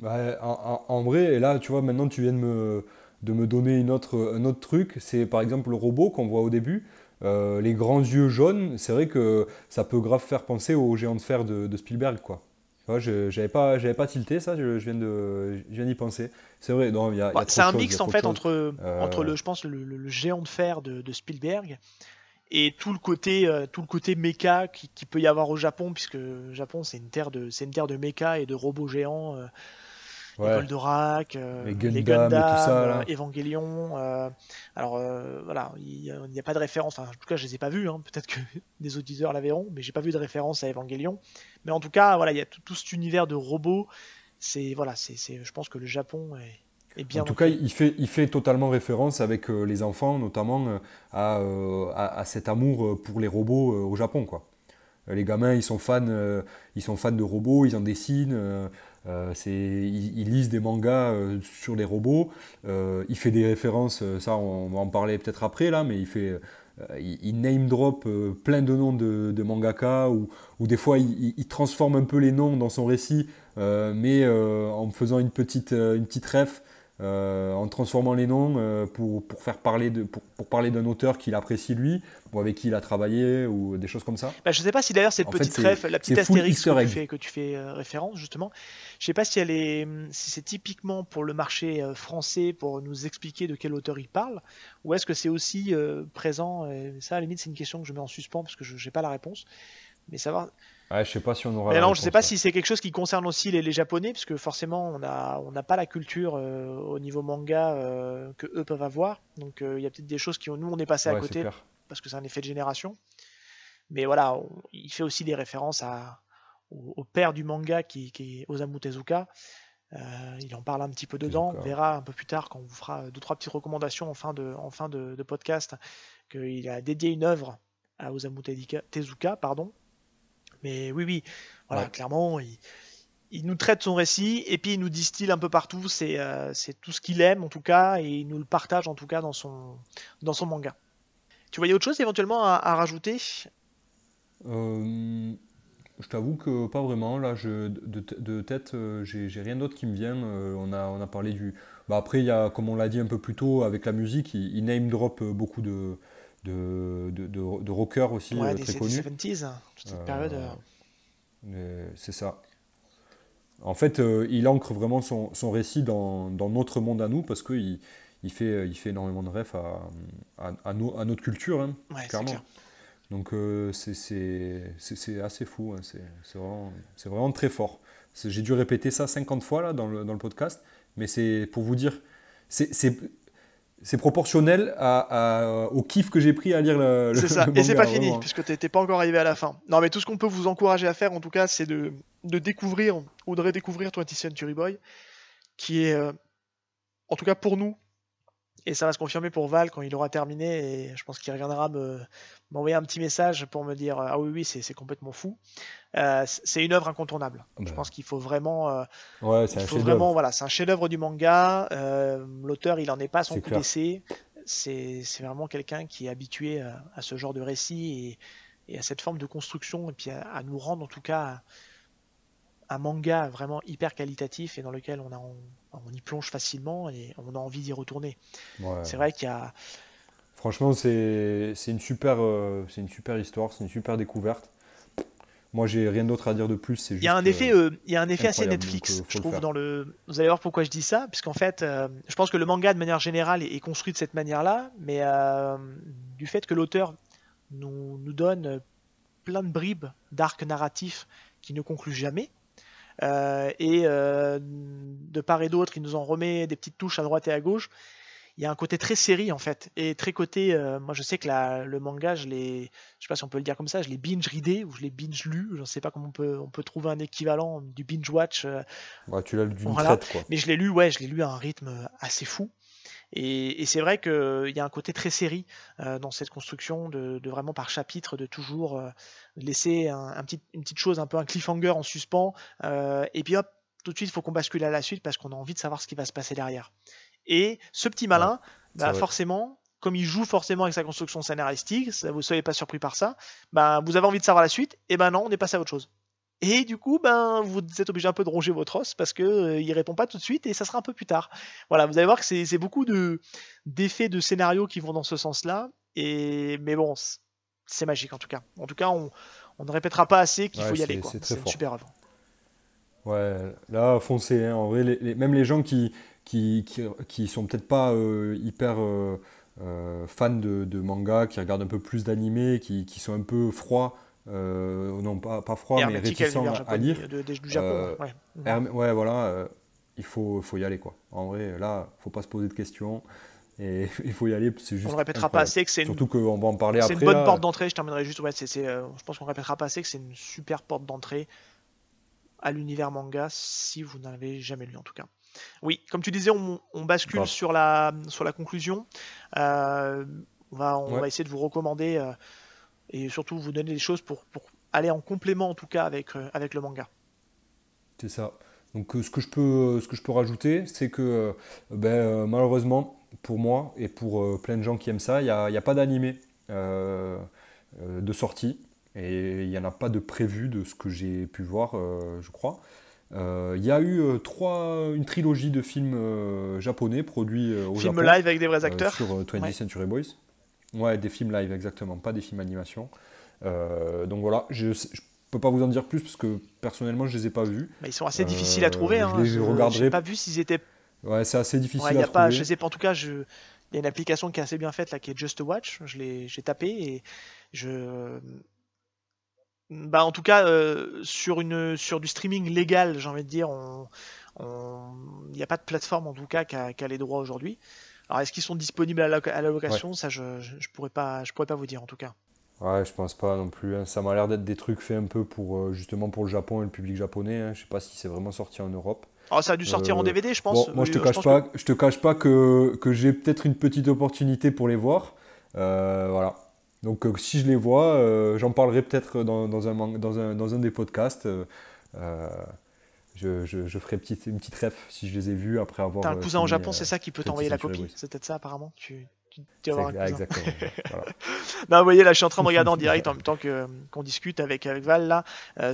Euh. en, vrai, et là, tu vois, maintenant tu viens de me, de me donner une autre, un autre truc. C'est par exemple le robot qu'on voit au début. Euh, les grands yeux jaunes, c'est vrai que ça peut grave faire penser au géant de fer de, Spielberg, quoi. je j'avais pas, j'avais pas tilté ça, je, viens de, je viens d'y penser. C'est vrai, il y a, C'est un mix en fait entre, euh. entre le, je pense, le, géant de fer de, de Spielberg et tout le côté euh, tout le côté méca qui, peut y avoir au Japon puisque le Japon c'est une terre de c'est une terre de méca et de robots géants euh, ouais. Goldorak, euh, les Gundam, les Evangelion. alors voilà, il n'y a, pas de référence. en tout cas, je les ai pas vus. Hein. Peut-être que des auditeurs la verront, mais j'ai pas vu de référence à Evangelion. Mais en tout cas, voilà, il y a tout, tout cet univers de robots. C'est voilà, c'est, je pense que le Japon est, en tout cas, il fait, il fait totalement référence avec euh, les enfants, notamment euh, euh, à, à, cet amour pour les robots au Japon. Quoi. Les gamins, ils sont, fans, ils sont fans de robots, ils en dessinent, ils, ils, lisent des mangas sur les robots. il fait des références, ça on va en parler peut-être après là, mais il fait il, name drop plein de noms de, de mangaka ou, ou, des fois il, il, transforme un peu les noms dans son récit, mais en faisant une petite, une petite ref euh, en transformant les noms euh, pour, pour, faire parler de, pour, pour parler d'un auteur qu'il apprécie lui, ou avec qui il a travaillé, ou des choses comme ça. Bah, je ne sais pas si d'ailleurs cette petite ref, la petite astérix que tu, fais, que tu fais euh, référence justement, je ne sais pas si elle est, si c'est typiquement pour le marché français pour nous expliquer de quel auteur il parle, ou est-ce que c'est aussi présent. ça, à la limite, c'est une question que je mets en suspens parce que je n'ai pas la réponse. Mais savoir, je sais pas si on aura. Mais non, je sais pas si c'est quelque chose qui concerne aussi les, Japonais, parce que forcément, on n'a on pas la culture euh, au niveau manga euh, que eux peuvent avoir. Donc, euh, il y a peut-être des choses qui nous on est passé à côté parce que c'est un effet de génération. Mais voilà, il fait aussi des références à, au, père du manga qui, qui est Osamu Tezuka. il en parle un petit peu dedans. On verra un peu plus tard quand on vous fera deux trois petites recommandations en fin de, en fin de, de podcast qu'il a dédié une œuvre à Osamu Tezuka, pardon, mais oui, oui, voilà, clairement, il, nous traite son récit et puis il nous distille un peu partout. Euh, c'est tout ce qu'il aime en tout cas et il nous le partage en tout cas dans son, dans son manga. Tu voyais autre chose éventuellement à, rajouter? Euh, Je t'avoue que pas vraiment. Là, je, de, tête, euh, j'ai rien d'autre qui me vient. on, a, on a parlé du. Bah après, il y a, comme on l'a dit un peu plus tôt avec la musique, il name drop beaucoup de, de, de, de, rockers aussi ouais, euh, très connus. 70s, hein, toute cette période. Euh. C'est ça. En fait, euh, il ancre vraiment son, son récit dans, dans, notre monde à nous parce qu'il il fait, il fait énormément de refs à, à, à, à notre culture, hein, clairement. Donc c'est assez fou, hein, c'est vraiment, vraiment, très fort. J'ai dû répéter ça 50 fois là, dans, le, dans le podcast, mais c'est pour vous dire, c'est c'est proportionnel au kiff que j'ai pris à lire le, C'est ça, et c'est pas fini, puisque tu n'étais pas encore arrivé à la fin. Non, mais tout ce qu'on peut vous encourager à faire, en tout cas, c'est de, découvrir ou de redécouvrir 20 Century Boy, qui est, euh, en tout cas pour nous, et ça va se confirmer pour Val quand il aura terminé, et je pense qu'il reviendra m'envoyer un petit message pour me dire Ah oui, oui, c'est complètement fou. Euh, c'est une œuvre incontournable. Je pense qu'il faut vraiment. Euh, ouais, c'est un vraiment, voilà, c'est un chef-d'œuvre du manga. Euh, l'auteur, il en est pas son coup d'essai. C'est vraiment quelqu'un qui est habitué à, ce genre de récit et, à cette forme de construction, et puis à, nous rendre en tout cas un manga vraiment hyper qualitatif et dans lequel on, a, on, y plonge facilement et on a envie d'y retourner. C'est vrai qu'il y a. Franchement, c'est une, super, c'est une super histoire, c'est une super découverte. Moi, j'ai rien d'autre à dire de plus. Il y a un effet, euh, il y a un effet assez Netflix, euh, je trouve, dans le. Vous allez voir pourquoi je dis ça, puisqu'en fait, euh, je pense que le manga, de manière générale, est, construit de cette manière-là, mais du fait que l'auteur nous, nous, donne plein de bribes d'arcs narratifs qui ne concluent jamais, et de part et d'autre, il nous en remet des petites touches à droite et à gauche. il y a un côté très série en fait et très côté euh, moi je sais que la, le manga je l'ai je sais pas si on peut le dire comme ça je l'ai binge readé ou je l'ai binge lu je ne sais pas comment on peut on peut trouver un équivalent du binge watch euh, ouais, tu l'as lu d'une traite quoi. Mais je l'ai lu ouais je l'ai lu à un rythme assez fou et, et c'est vrai qu'il y a un côté très série euh, dans cette construction de, de, vraiment par chapitre de toujours laisser un, un, petit, une petite chose un peu un cliffhanger en suspens et puis hop tout de suite il faut qu'on bascule à la suite parce qu'on a envie de savoir ce qui va se passer derrière et ce petit malin, bah, forcément, comme il joue forcément avec sa construction scénaristique, vous ne soyez pas surpris par ça, bah, vous avez envie de savoir la suite, et ben non, on est passé à autre chose. Et du coup, ben, vous êtes obligé un peu de ronger votre os parce qu'il euh, il répond pas tout de suite et ça sera un peu plus tard. Voilà, vous allez voir que c'est beaucoup de d'effets de scénario qui vont dans ce sens-là. Et mais bon, c'est magique en tout cas. En tout cas, on, on ne répétera pas assez qu'il faut y aller. C'est une super œuvre. Ouais, là, foncez. Hein. En vrai, même les gens qui, qui, qui, sont peut-être pas euh, hyper euh, euh, fans de, manga, qui regardent un peu plus d'animé, qui, qui, sont un peu froids, non pas, pas froids, mais réticents à, lire. ouais. voilà, il faut, faut y aller quoi. En vrai, là, faut pas se poser de questions. Et il faut y aller, c'est juste. On ne répétera pas assez que c'est une. Surtout qu'on va en parler après. C'est une bonne porte d'entrée, je terminerai juste. Ouais, je pense qu'on répétera pas assez que c'est une super porte d'entrée à l'univers manga si vous n'avez jamais lu en tout cas. Oui, comme tu disais, on, bascule sur, la, sur la conclusion. Euh, on, va, on va essayer de vous recommander euh, et surtout vous donner des choses pour, pour, aller en complément en tout cas avec, euh, avec le manga. C'est ça. Donc ce que je peux, ce que je peux rajouter, c'est que ben, malheureusement, pour moi et pour plein de gens qui aiment ça, il n'y a, a, pas d'animé de sortie. Et il n'y en a pas de prévu de ce que j'ai pu voir, je crois. Euh, il y a eu euh, trois, une trilogie de films euh, japonais produits au Film live avec des vrais acteurs Sur 20th Century Boys. Ouais, des films live, exactement, pas des films animation. donc voilà, je ne peux pas vous en dire plus parce que personnellement, je les ai pas vus. ils sont assez difficiles à trouver. Je hein, les regarderai. pas vu s'ils étaient. Ouais, c'est assez difficile à pas, trouver. Je sais pas, en tout cas, je... il y a une application qui est assez bien faite là, qui est Just Watch. Je l'ai, j'ai tapé et je bah, en tout cas, euh, sur, une, sur du streaming légal, j'ai envie de dire, il n'y a pas de plateforme en tout cas qui a, les droits aujourd'hui. Alors, est-ce qu'ils sont disponibles à la, à la location? Ça, je ne pourrais, pas, je pourrais pas vous dire en tout cas. Ouais, je pense pas non plus. Hein. Ça m'a l'air d'être des trucs faits un peu pour euh, justement pour le Japon et le public japonais. Hein. Je sais pas si c'est vraiment sorti en Europe. Oh, ça a dû sortir en DVD, euh, je pense. moi, je te cache pas, je te cache pas que, que j'ai peut-être une petite opportunité pour les voir. voilà. Donc euh, si je les vois, euh, j'en parlerai peut-être dans, dans, un, dans, un, dans un des podcasts. Euh, je, je, ferai petite, une petite ref si je les ai vus après avoir. T'as un cousin au Japon, c'est ça qui peut t'envoyer la copie C'est peut-être ça apparemment tu, tu, vas avoir un Exactement. non, vous voyez, là je suis en train de regarder en direct en même temps que, qu'on discute avec, avec Val là,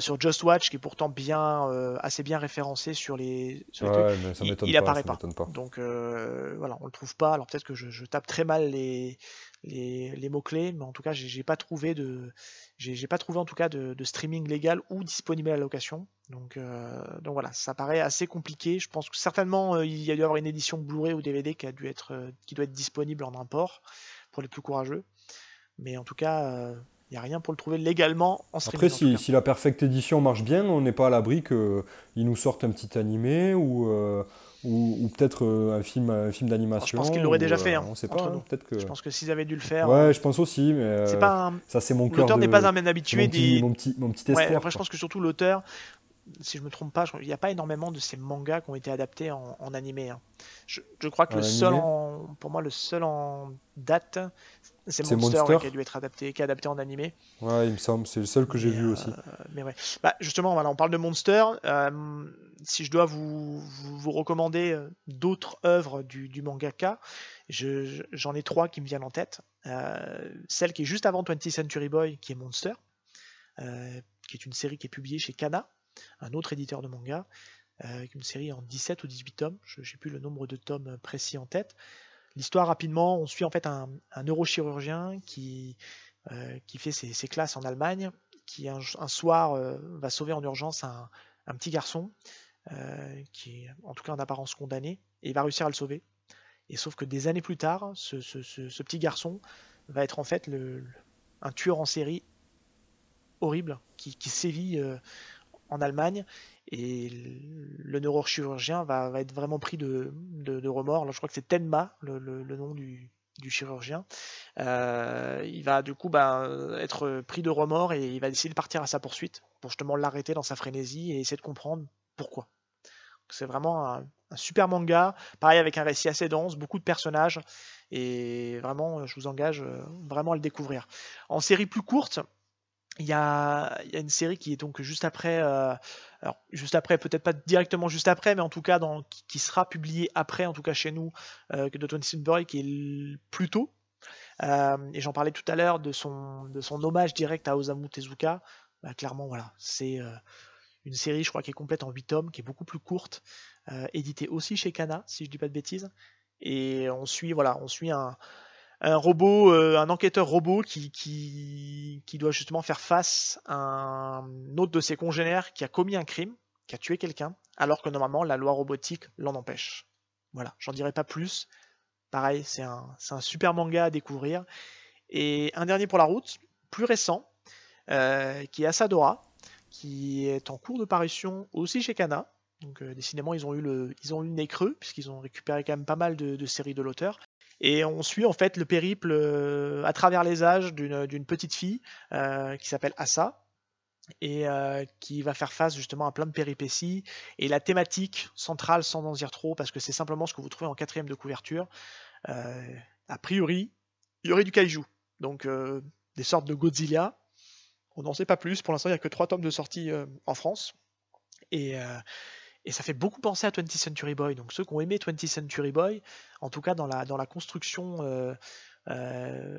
sur Just Watch qui est pourtant bien, assez bien référencé sur les. Sur ouais, mais ça il, il pas, apparaît pas. pas. Donc voilà, on le trouve pas. Alors peut-être que je, je tape très mal les les, mots-clés, mais en tout cas, j'ai pas trouvé de, j'ai pas trouvé en tout cas de, streaming légal ou disponible à la location. Donc, euh, donc voilà, ça paraît assez compliqué. Je pense que certainement euh, il y a dû y avoir une édition Blu-ray ou DVD qui a dû être, euh, qui doit être disponible en import pour les plus courageux. Mais en tout cas, il n'y a rien pour le trouver légalement en streaming. Après, si, si, la Perfect Edition marche bien, on n'est pas à l'abri qu'ils nous sortent un petit animé ou ou, peut-être euh, un film, un film d'animation. Je pense qu'ils l'auraient déjà fait. Euh, hein, on sait pas. Hein, peut-être que. Je pense que s'ils avaient dû le faire. Ouais, euh, je pense aussi, mais pas ça c'est mon cœur. L'auteur n'est pas un habitué mon des. Mon petit, mon petit espoir. après, je pense que surtout l'auteur, si je me trompe pas, il n'y a pas énormément de ces mangas qui ont été adaptés en, animé. Hein. Je, je, crois que le seul, en, pour moi, le seul en date, c'est Monster, qui a dû être adapté, qui est adapté en animé. Ouais, il me semble, c'est le seul que j'ai vu aussi. Mais ouais. Bah, justement, voilà, on parle de Monster. Euh, si je dois vous, vous, recommander euh, d'autres œuvres du, du mangaka, j'en ai trois qui me viennent en tête. Euh, celle qui est juste avant 20th Century Boy, qui est Monster, qui est une série qui est publiée chez Kana, un autre éditeur de manga, une série en 17 ou 18 tomes. Je n'ai plus le nombre de tomes précis en tête. L'histoire rapidement, on suit en fait un, neurochirurgien qui, euh, fait ses, classes en Allemagne, qui un, soir euh, va sauver en urgence un, petit garçon euh, qui en tout cas en apparence condamné, et il va réussir à le sauver. Et sauf que des années plus tard, ce, petit garçon va être en fait un tueur en série horrible qui, sévit en Allemagne et le neurochirurgien va, être vraiment pris de, remords. Je crois que c'est Tenma, le, nom du, chirurgien. Euh, il va du coup bah, être pris de remords et il va essayer de partir à sa poursuite pour justement l'arrêter dans sa frénésie et essayer de comprendre pourquoi. C'est vraiment un, super manga, pareil avec un récit assez dense, beaucoup de personnages, et vraiment, je vous engage euh, vraiment à le découvrir. En série plus courte, il y a, une série qui est donc juste après, euh, alors juste après, peut-être pas directement juste après, mais en tout cas qui, sera publiée après, en tout cas chez nous, euh, que de Tony Boy, qui est plus tôt. et j'en parlais tout à l'heure de son, de son hommage direct à Osamu Tezuka. Bah, clairement, voilà, c'est une série, je crois, qui est complète en 8 tomes, qui est beaucoup plus courte, euh, éditée aussi chez Kana, si je dis pas de bêtises. Et on suit, voilà, on suit un, robot, euh, un enquêteur robot qui, qui, doit justement faire face à un autre de ses congénères qui a commis un crime, qui a tué quelqu'un, alors que normalement la loi robotique l'en empêche. Voilà, j'en dirai pas plus. Pareil, c'est un, un, super manga à découvrir. Et un dernier pour la route, plus récent, euh, qui est Asadora, qui est en cours de parution aussi chez Kana. Donc euh, décidément, ils ont eu le, ils ont eu le nez creux puisqu'ils ont récupéré quand même pas mal de, séries de l'auteur. Et on suit en fait le périple euh, à travers les âges d'une petite fille euh, qui s'appelle Asa et qui va faire face justement à plein de péripéties. Et la thématique centrale, sans en dire trop, parce que c'est simplement ce que vous trouvez en quatrième de couverture, a priori, il y aurait du kaiju. Donc des sortes de Godzilla, on n'en sait pas plus. Pour l'instant, il n'y a que trois tomes de sortie euh, en France. Euh, et, ça fait beaucoup penser à 20th Century Boy. Donc ceux qui ont aimé 20th Century Boy, en tout cas dans la, dans la construction euh,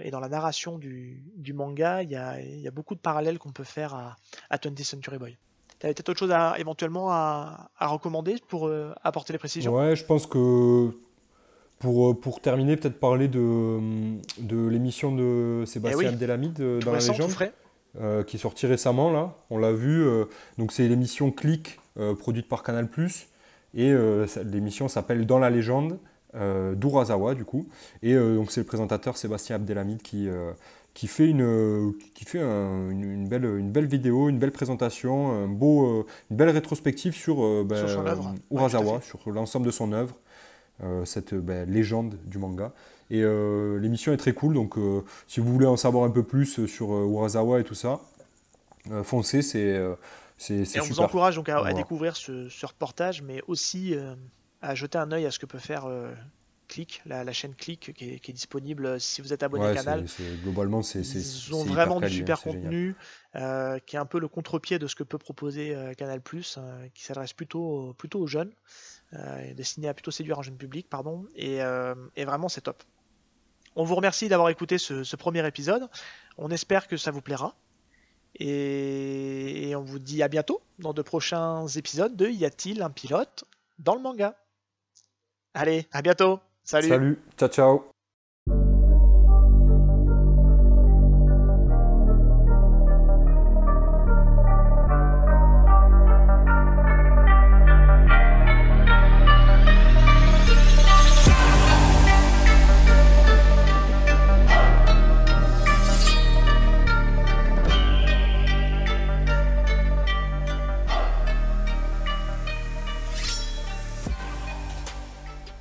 et dans la narration du, manga, il y a, beaucoup de parallèles qu'on peut faire à, à 20th Century Boy. Tu avais peut-être autre chose à, éventuellement à, recommander pour apporter les précisions? Ouais, je pense que pour, pour terminer, peut-être parler de, de l'émission de Sébastien eh dans la légende. Euh, qui est sorti récemment là. On l'a vu. Euh, donc c'est l'émission Click euh, produite par Canal+. Et l'émission s'appelle Dans la légende d'Urasawa du coup. Et donc c'est le présentateur Sébastien Abdelhamid qui qui fait une qui fait une, belle une belle vidéo, une belle présentation, un beau une belle rétrospective sur, ben, Urasawa, sur l'ensemble de son œuvre, cette ben, légende du manga. Et euh, l'émission est très cool, donc euh, si vous voulez en savoir un peu plus sur euh, Urasawa et tout ça, foncez, c'est c'est Et on vous encourage donc à, découvrir ce, reportage, mais aussi à jeter un œil à ce que peut faire Click, la, chaîne Click qui est, disponible si vous êtes abonné au canal. globalement, c'est Ils ont vraiment du super hein, contenu qui est un peu le contre-pied de ce que peut proposer Canal, qui s'adresse plutôt, plutôt aux jeunes, destiné à plutôt séduire un jeune public, pardon, et, et vraiment c'est top. On vous remercie d'avoir écouté ce, premier épisode. On espère que ça vous plaira. Et, on vous dit à bientôt dans de prochains épisodes de Y a-t-il un pilote dans le manga Allez, à bientôt. Salut. Salut. Ciao, ciao.